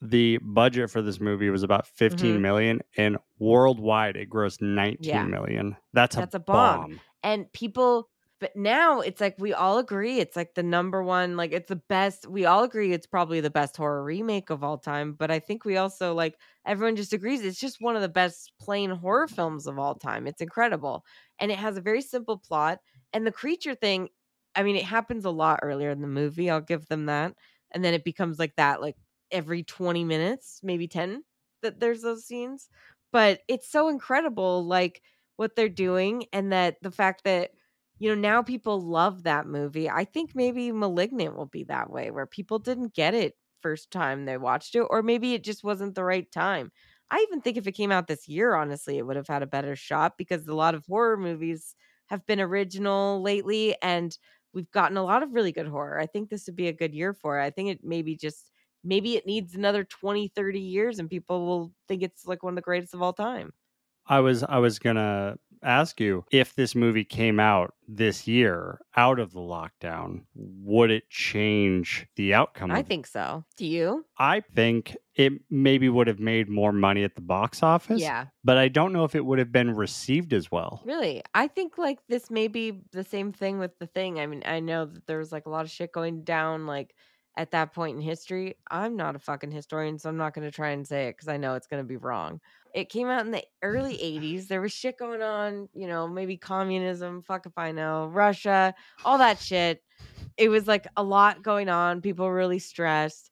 The budget for this movie was about fifteen Mhm. million, and worldwide it grossed nineteen million. Yeah. That's a That's a bomb. bomb. And people, but now it's like we all agree it's like the number one, like it's the best. We all agree it's probably the best horror remake of all time. But I think we also like everyone just agrees it's just one of the best plain horror films of all time. It's incredible. And it has a very simple plot. And the creature thing, I mean, it happens a lot earlier in the movie. I'll give them that. And then it becomes like that, like every 20 minutes, maybe 10, that there's those scenes. But it's so incredible, like what they're doing, and that the fact that, you know, now people love that movie. I think maybe Malignant will be that way, where people didn't get it first time they watched it, or maybe it just wasn't the right time. I even think if it came out this year, honestly, it would have had a better shot because a lot of horror movies have been original lately and we've gotten a lot of really good horror. I think this would be a good year for it. I think it maybe just maybe it needs another 20, 30 years and people will think it's like one of the greatest of all time. I was I was gonna ask you if this movie came out this year out of the lockdown, would it change the outcome? I think so. Do you? I think it maybe would have made more money at the box office. Yeah. But I don't know if it would have been received as well. Really? I think like this may be the same thing with the thing. I mean, I know that there was like a lot of shit going down like at that point in history. I'm not a fucking historian, so I'm not going to try and say it because I know it's going to be wrong. It came out in the early 80s. There was shit going on, you know, maybe communism, fuck if I know, Russia, all that shit. It was like a lot going on. People were really stressed.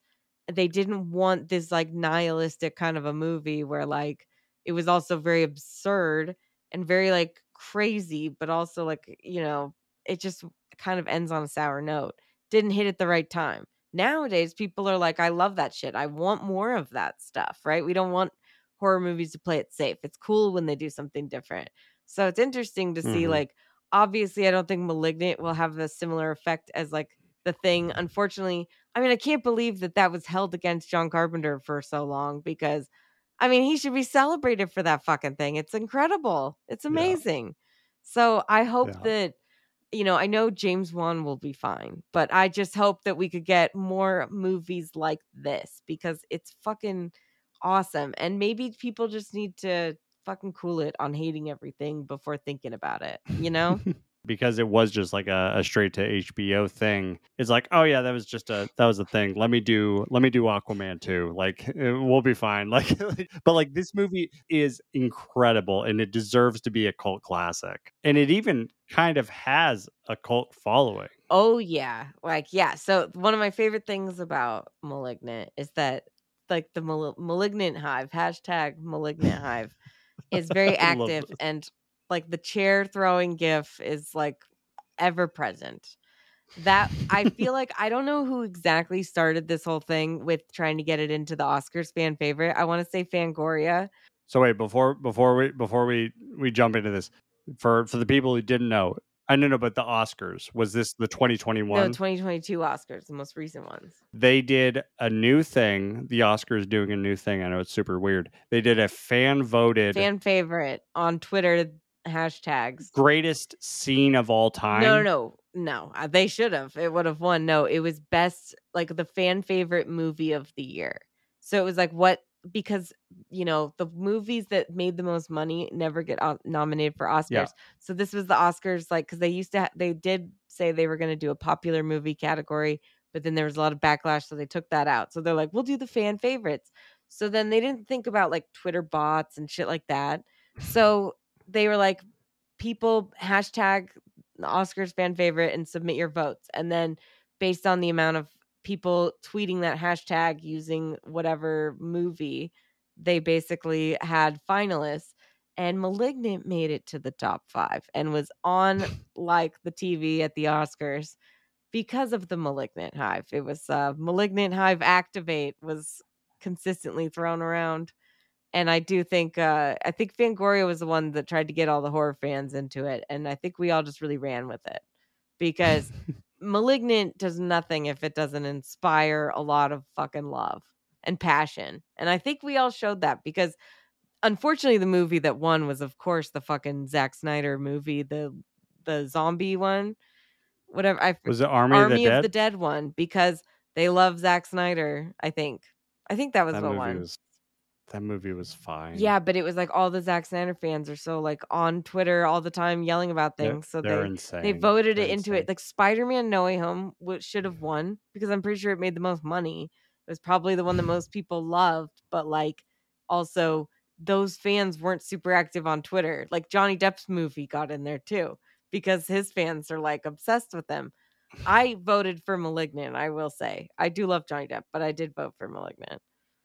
They didn't want this like nihilistic kind of a movie where like it was also very absurd and very like crazy, but also like, you know, it just kind of ends on a sour note. Didn't hit at the right time. Nowadays, people are like, I love that shit. I want more of that stuff, right? We don't want horror movies to play it safe. It's cool when they do something different. So it's interesting to see, Mhm. like, obviously, I don't think Malignant will have a similar effect as like the thing. Unfortunately, I mean, I can't believe that that was held against John Carpenter for so long because I mean, he should be celebrated for that fucking thing. It's incredible. It's Yeah. amazing. So I hope Yeah. that you know, I know James Wan will be fine, but I just hope that we could get more movies like this because it's fucking awesome. And maybe people just need to fucking cool it on hating everything before thinking about it, you know? because it was just like a, a straight to HBO thing. It's like, oh yeah, that was just a that was a thing. Let me do let me do Aquaman too. Like eh, we'll be fine. Like, but like this movie is incredible and it deserves to be a cult classic. And it even kind of has a cult following. Oh yeah, like yeah. So one of my favorite things about Malignant is that like the mal- Malignant Hive hashtag Malignant Hive is very active and like the chair throwing gif is like ever present. That I feel like I don't know who exactly started this whole thing with trying to get it into the Oscars fan favorite. I want to say Fangoria. So wait, before before we before we we jump into this, for for the people who didn't know, I don't know, but the Oscars was this the 2021? No, 2022 Oscars, the most recent ones. they did a new thing. The Oscars doing a new thing. I know it's super weird. They did a fan voted Fan favorite on Twitter hashtags. greatest scene of all time. No, no, no, no. uh, They should have. It would have won. No, it was best, like the fan favorite movie of the year. So it was like what because you know the movies that made the most money never get o- nominated for Oscars. Yeah. So this was the Oscars, like because they used to ha- they did say they were going to do a popular movie category, but then there was a lot of backlash, so they took that out. So they're like, we'll do the fan favorites. So then they didn't think about like Twitter bots and shit like that. So they were like, people hashtag the Oscars fan favorite and submit your votes. And then based on the amount of people tweeting that hashtag using whatever movie, they basically had finalists. And Malignant made it to the top five and was on like the TV at the Oscars because of the Malignant Hive. It was uh, Malignant Hive Activate was consistently thrown around. And I do think uh, I think Fangoria was the one that tried to get all the horror fans into it, and I think we all just really ran with it because Malignant does nothing if it doesn't inspire a lot of fucking love and passion. And I think we all showed that because unfortunately the movie that won was of course the fucking Zack Snyder movie, the the zombie one. Whatever I Was it Army, Army of the Dead? one because they love Zack Snyder, I think. I think that was that what won. was that movie was fine. Yeah, but it was like all the Zack Snyder fans are so like on Twitter all the time yelling about They're- things. so they're they insane. they voted They're it into insane. it. Like Spider Man No Way Home which should have won because I'm pretty sure it made the most money. It was probably the one that most people loved, but like also those fans weren't super active on Twitter. Like Johnny Depp's movie got in there too because his fans are like obsessed with him. I voted for Malignant, I will say. I do love Johnny Depp, but I did vote for Malignant.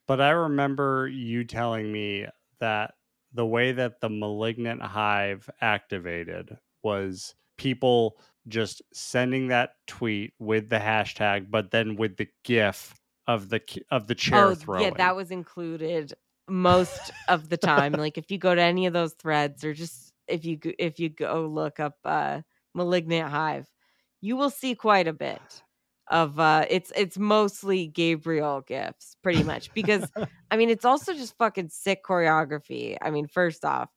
But I remember you telling me that the way that the malignant hive activated was people just sending that tweet with the hashtag, but then with the GIF of the of the chair oh, throwing. Yeah, that was included most of the time. like if you go to any of those threads or just if you go- if you go look up uh malignant hive, you will see quite a bit of uh it's it's mostly Gabriel gifts pretty much because I mean it's also just fucking sick choreography. I mean first off,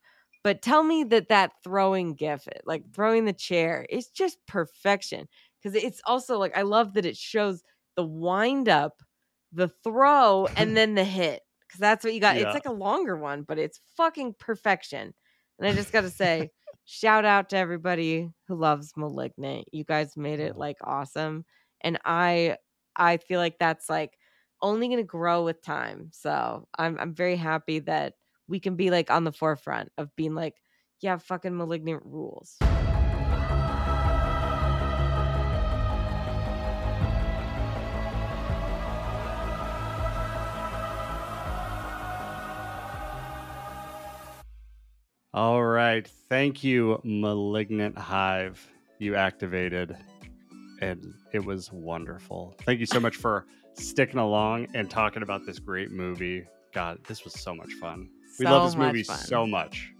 but tell me that that throwing gif like throwing the chair is just perfection because it's also like I love that it shows the wind up, the throw and then the hit because that's what you got. Yeah. It's like a longer one, but it's fucking perfection. And I just got to say, shout out to everybody who loves Malignant. You guys made it like awesome, and I I feel like that's like only going to grow with time. So I'm I'm very happy that we can be like on the forefront of being like, yeah, fucking Malignant rules. All right. Thank you, Malignant Hive. You activated, and it was wonderful. Thank you so much for sticking along and talking about this great movie. God, this was so much fun. We love this movie fun. so much.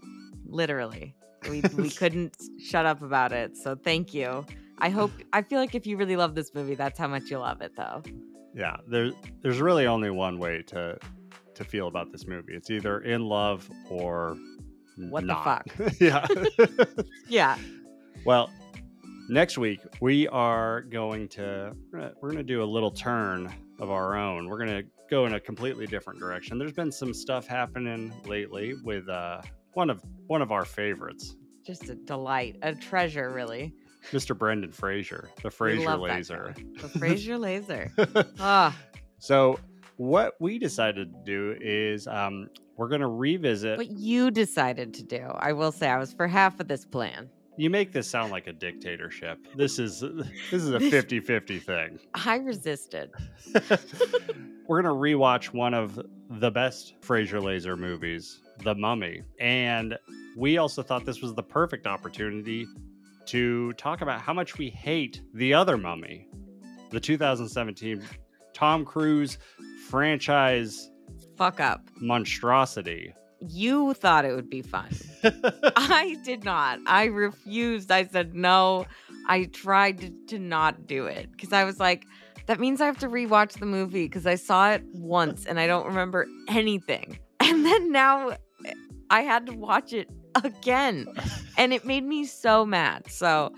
literally we we couldn't shut up about it so thank you i hope i feel like if you really love this movie that's how much you love it though Yeah, there, there's really only one way to to feel about this movie. It's either in love or What the fuck? yeah. Yeah. well, next week we are going to we're going to do a little turn of our own. We're going to go in a completely different direction. There's been some stuff happening lately with uh one of one of our favorites, Just a delight, a treasure, really. Mr. Brendan Fraser, the Fraser laser. The Fraser laser. Ah, so what we decided to do is um, we're going to revisit. what you decided to do. I will say I was for half of this plan. You make this sound like a dictatorship. This is this is a This- 50-50 thing. I resisted. we're going to rewatch one of the best Fraser Laser movies, The Mummy. And we also thought this was the perfect opportunity to talk about how much we hate the other Mummy, the 2017 Tom Cruise franchise Fuck up. monstrosity. You thought it would be fun. I did not. I refused. I said no. I tried to, to not do it because I was like, that means I have to rewatch the movie because I saw it once and I don't remember anything. And then now eh, I had to watch it again and it made me so mad. So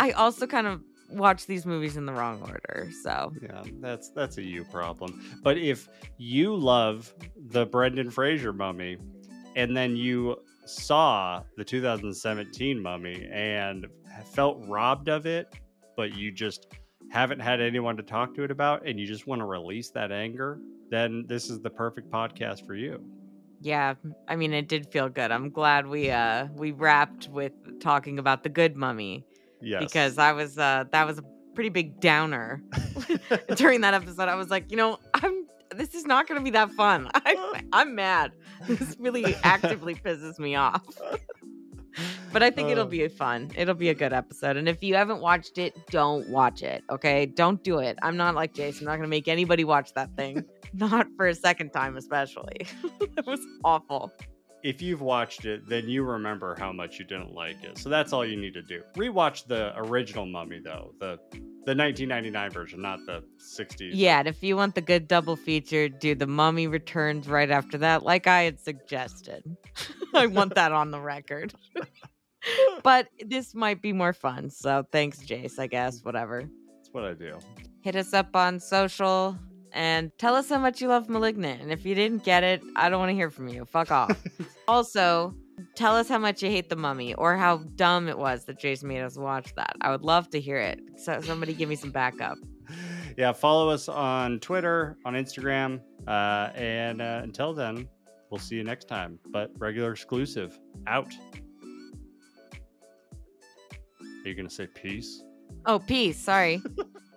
I also kind of watched these movies in the wrong order. So Yeah, that's that's a you problem. But if you love the Brendan Fraser mummy and then you saw the 2017 mummy and felt robbed of it, but you just haven't had anyone to talk to it about and you just want to release that anger, then this is the perfect podcast for you. Yeah, I mean it did feel good. I'm glad we uh we wrapped with talking about the good mummy Yes. because I was uh that was a pretty big downer during that episode. I was like, you know, I'm this is not going to be that fun. I'm I'm mad. This really actively pisses me off. But I think it'll Uh, be fun. It'll be a good episode. And if you haven't watched it, don't watch it. Okay? Don't do it. I'm not like Jason. I'm not going to make anybody watch that thing. Not for a second time, especially. it was awful. If you've watched it, then you remember how much you didn't like it. So that's all you need to do. Rewatch the original Mummy though, the the 1999 version, not the 60s. Yeah, and if you want the good double feature, do the Mummy Returns right after that, like I had suggested. I want that on the record. but this might be more fun. So thanks, Jace, I guess. Whatever. That's what I do. Hit us up on social and tell us how much you love Malignant. And if you didn't get it, I don't want to hear from you. Fuck off. also, tell us how much you hate the mummy or how dumb it was that Jason made us watch that. I would love to hear it. So somebody give me some backup. Yeah, follow us on Twitter, on Instagram, uh, and uh, until then, we'll see you next time. But regular exclusive out. Are you gonna say peace? Oh, peace. Sorry.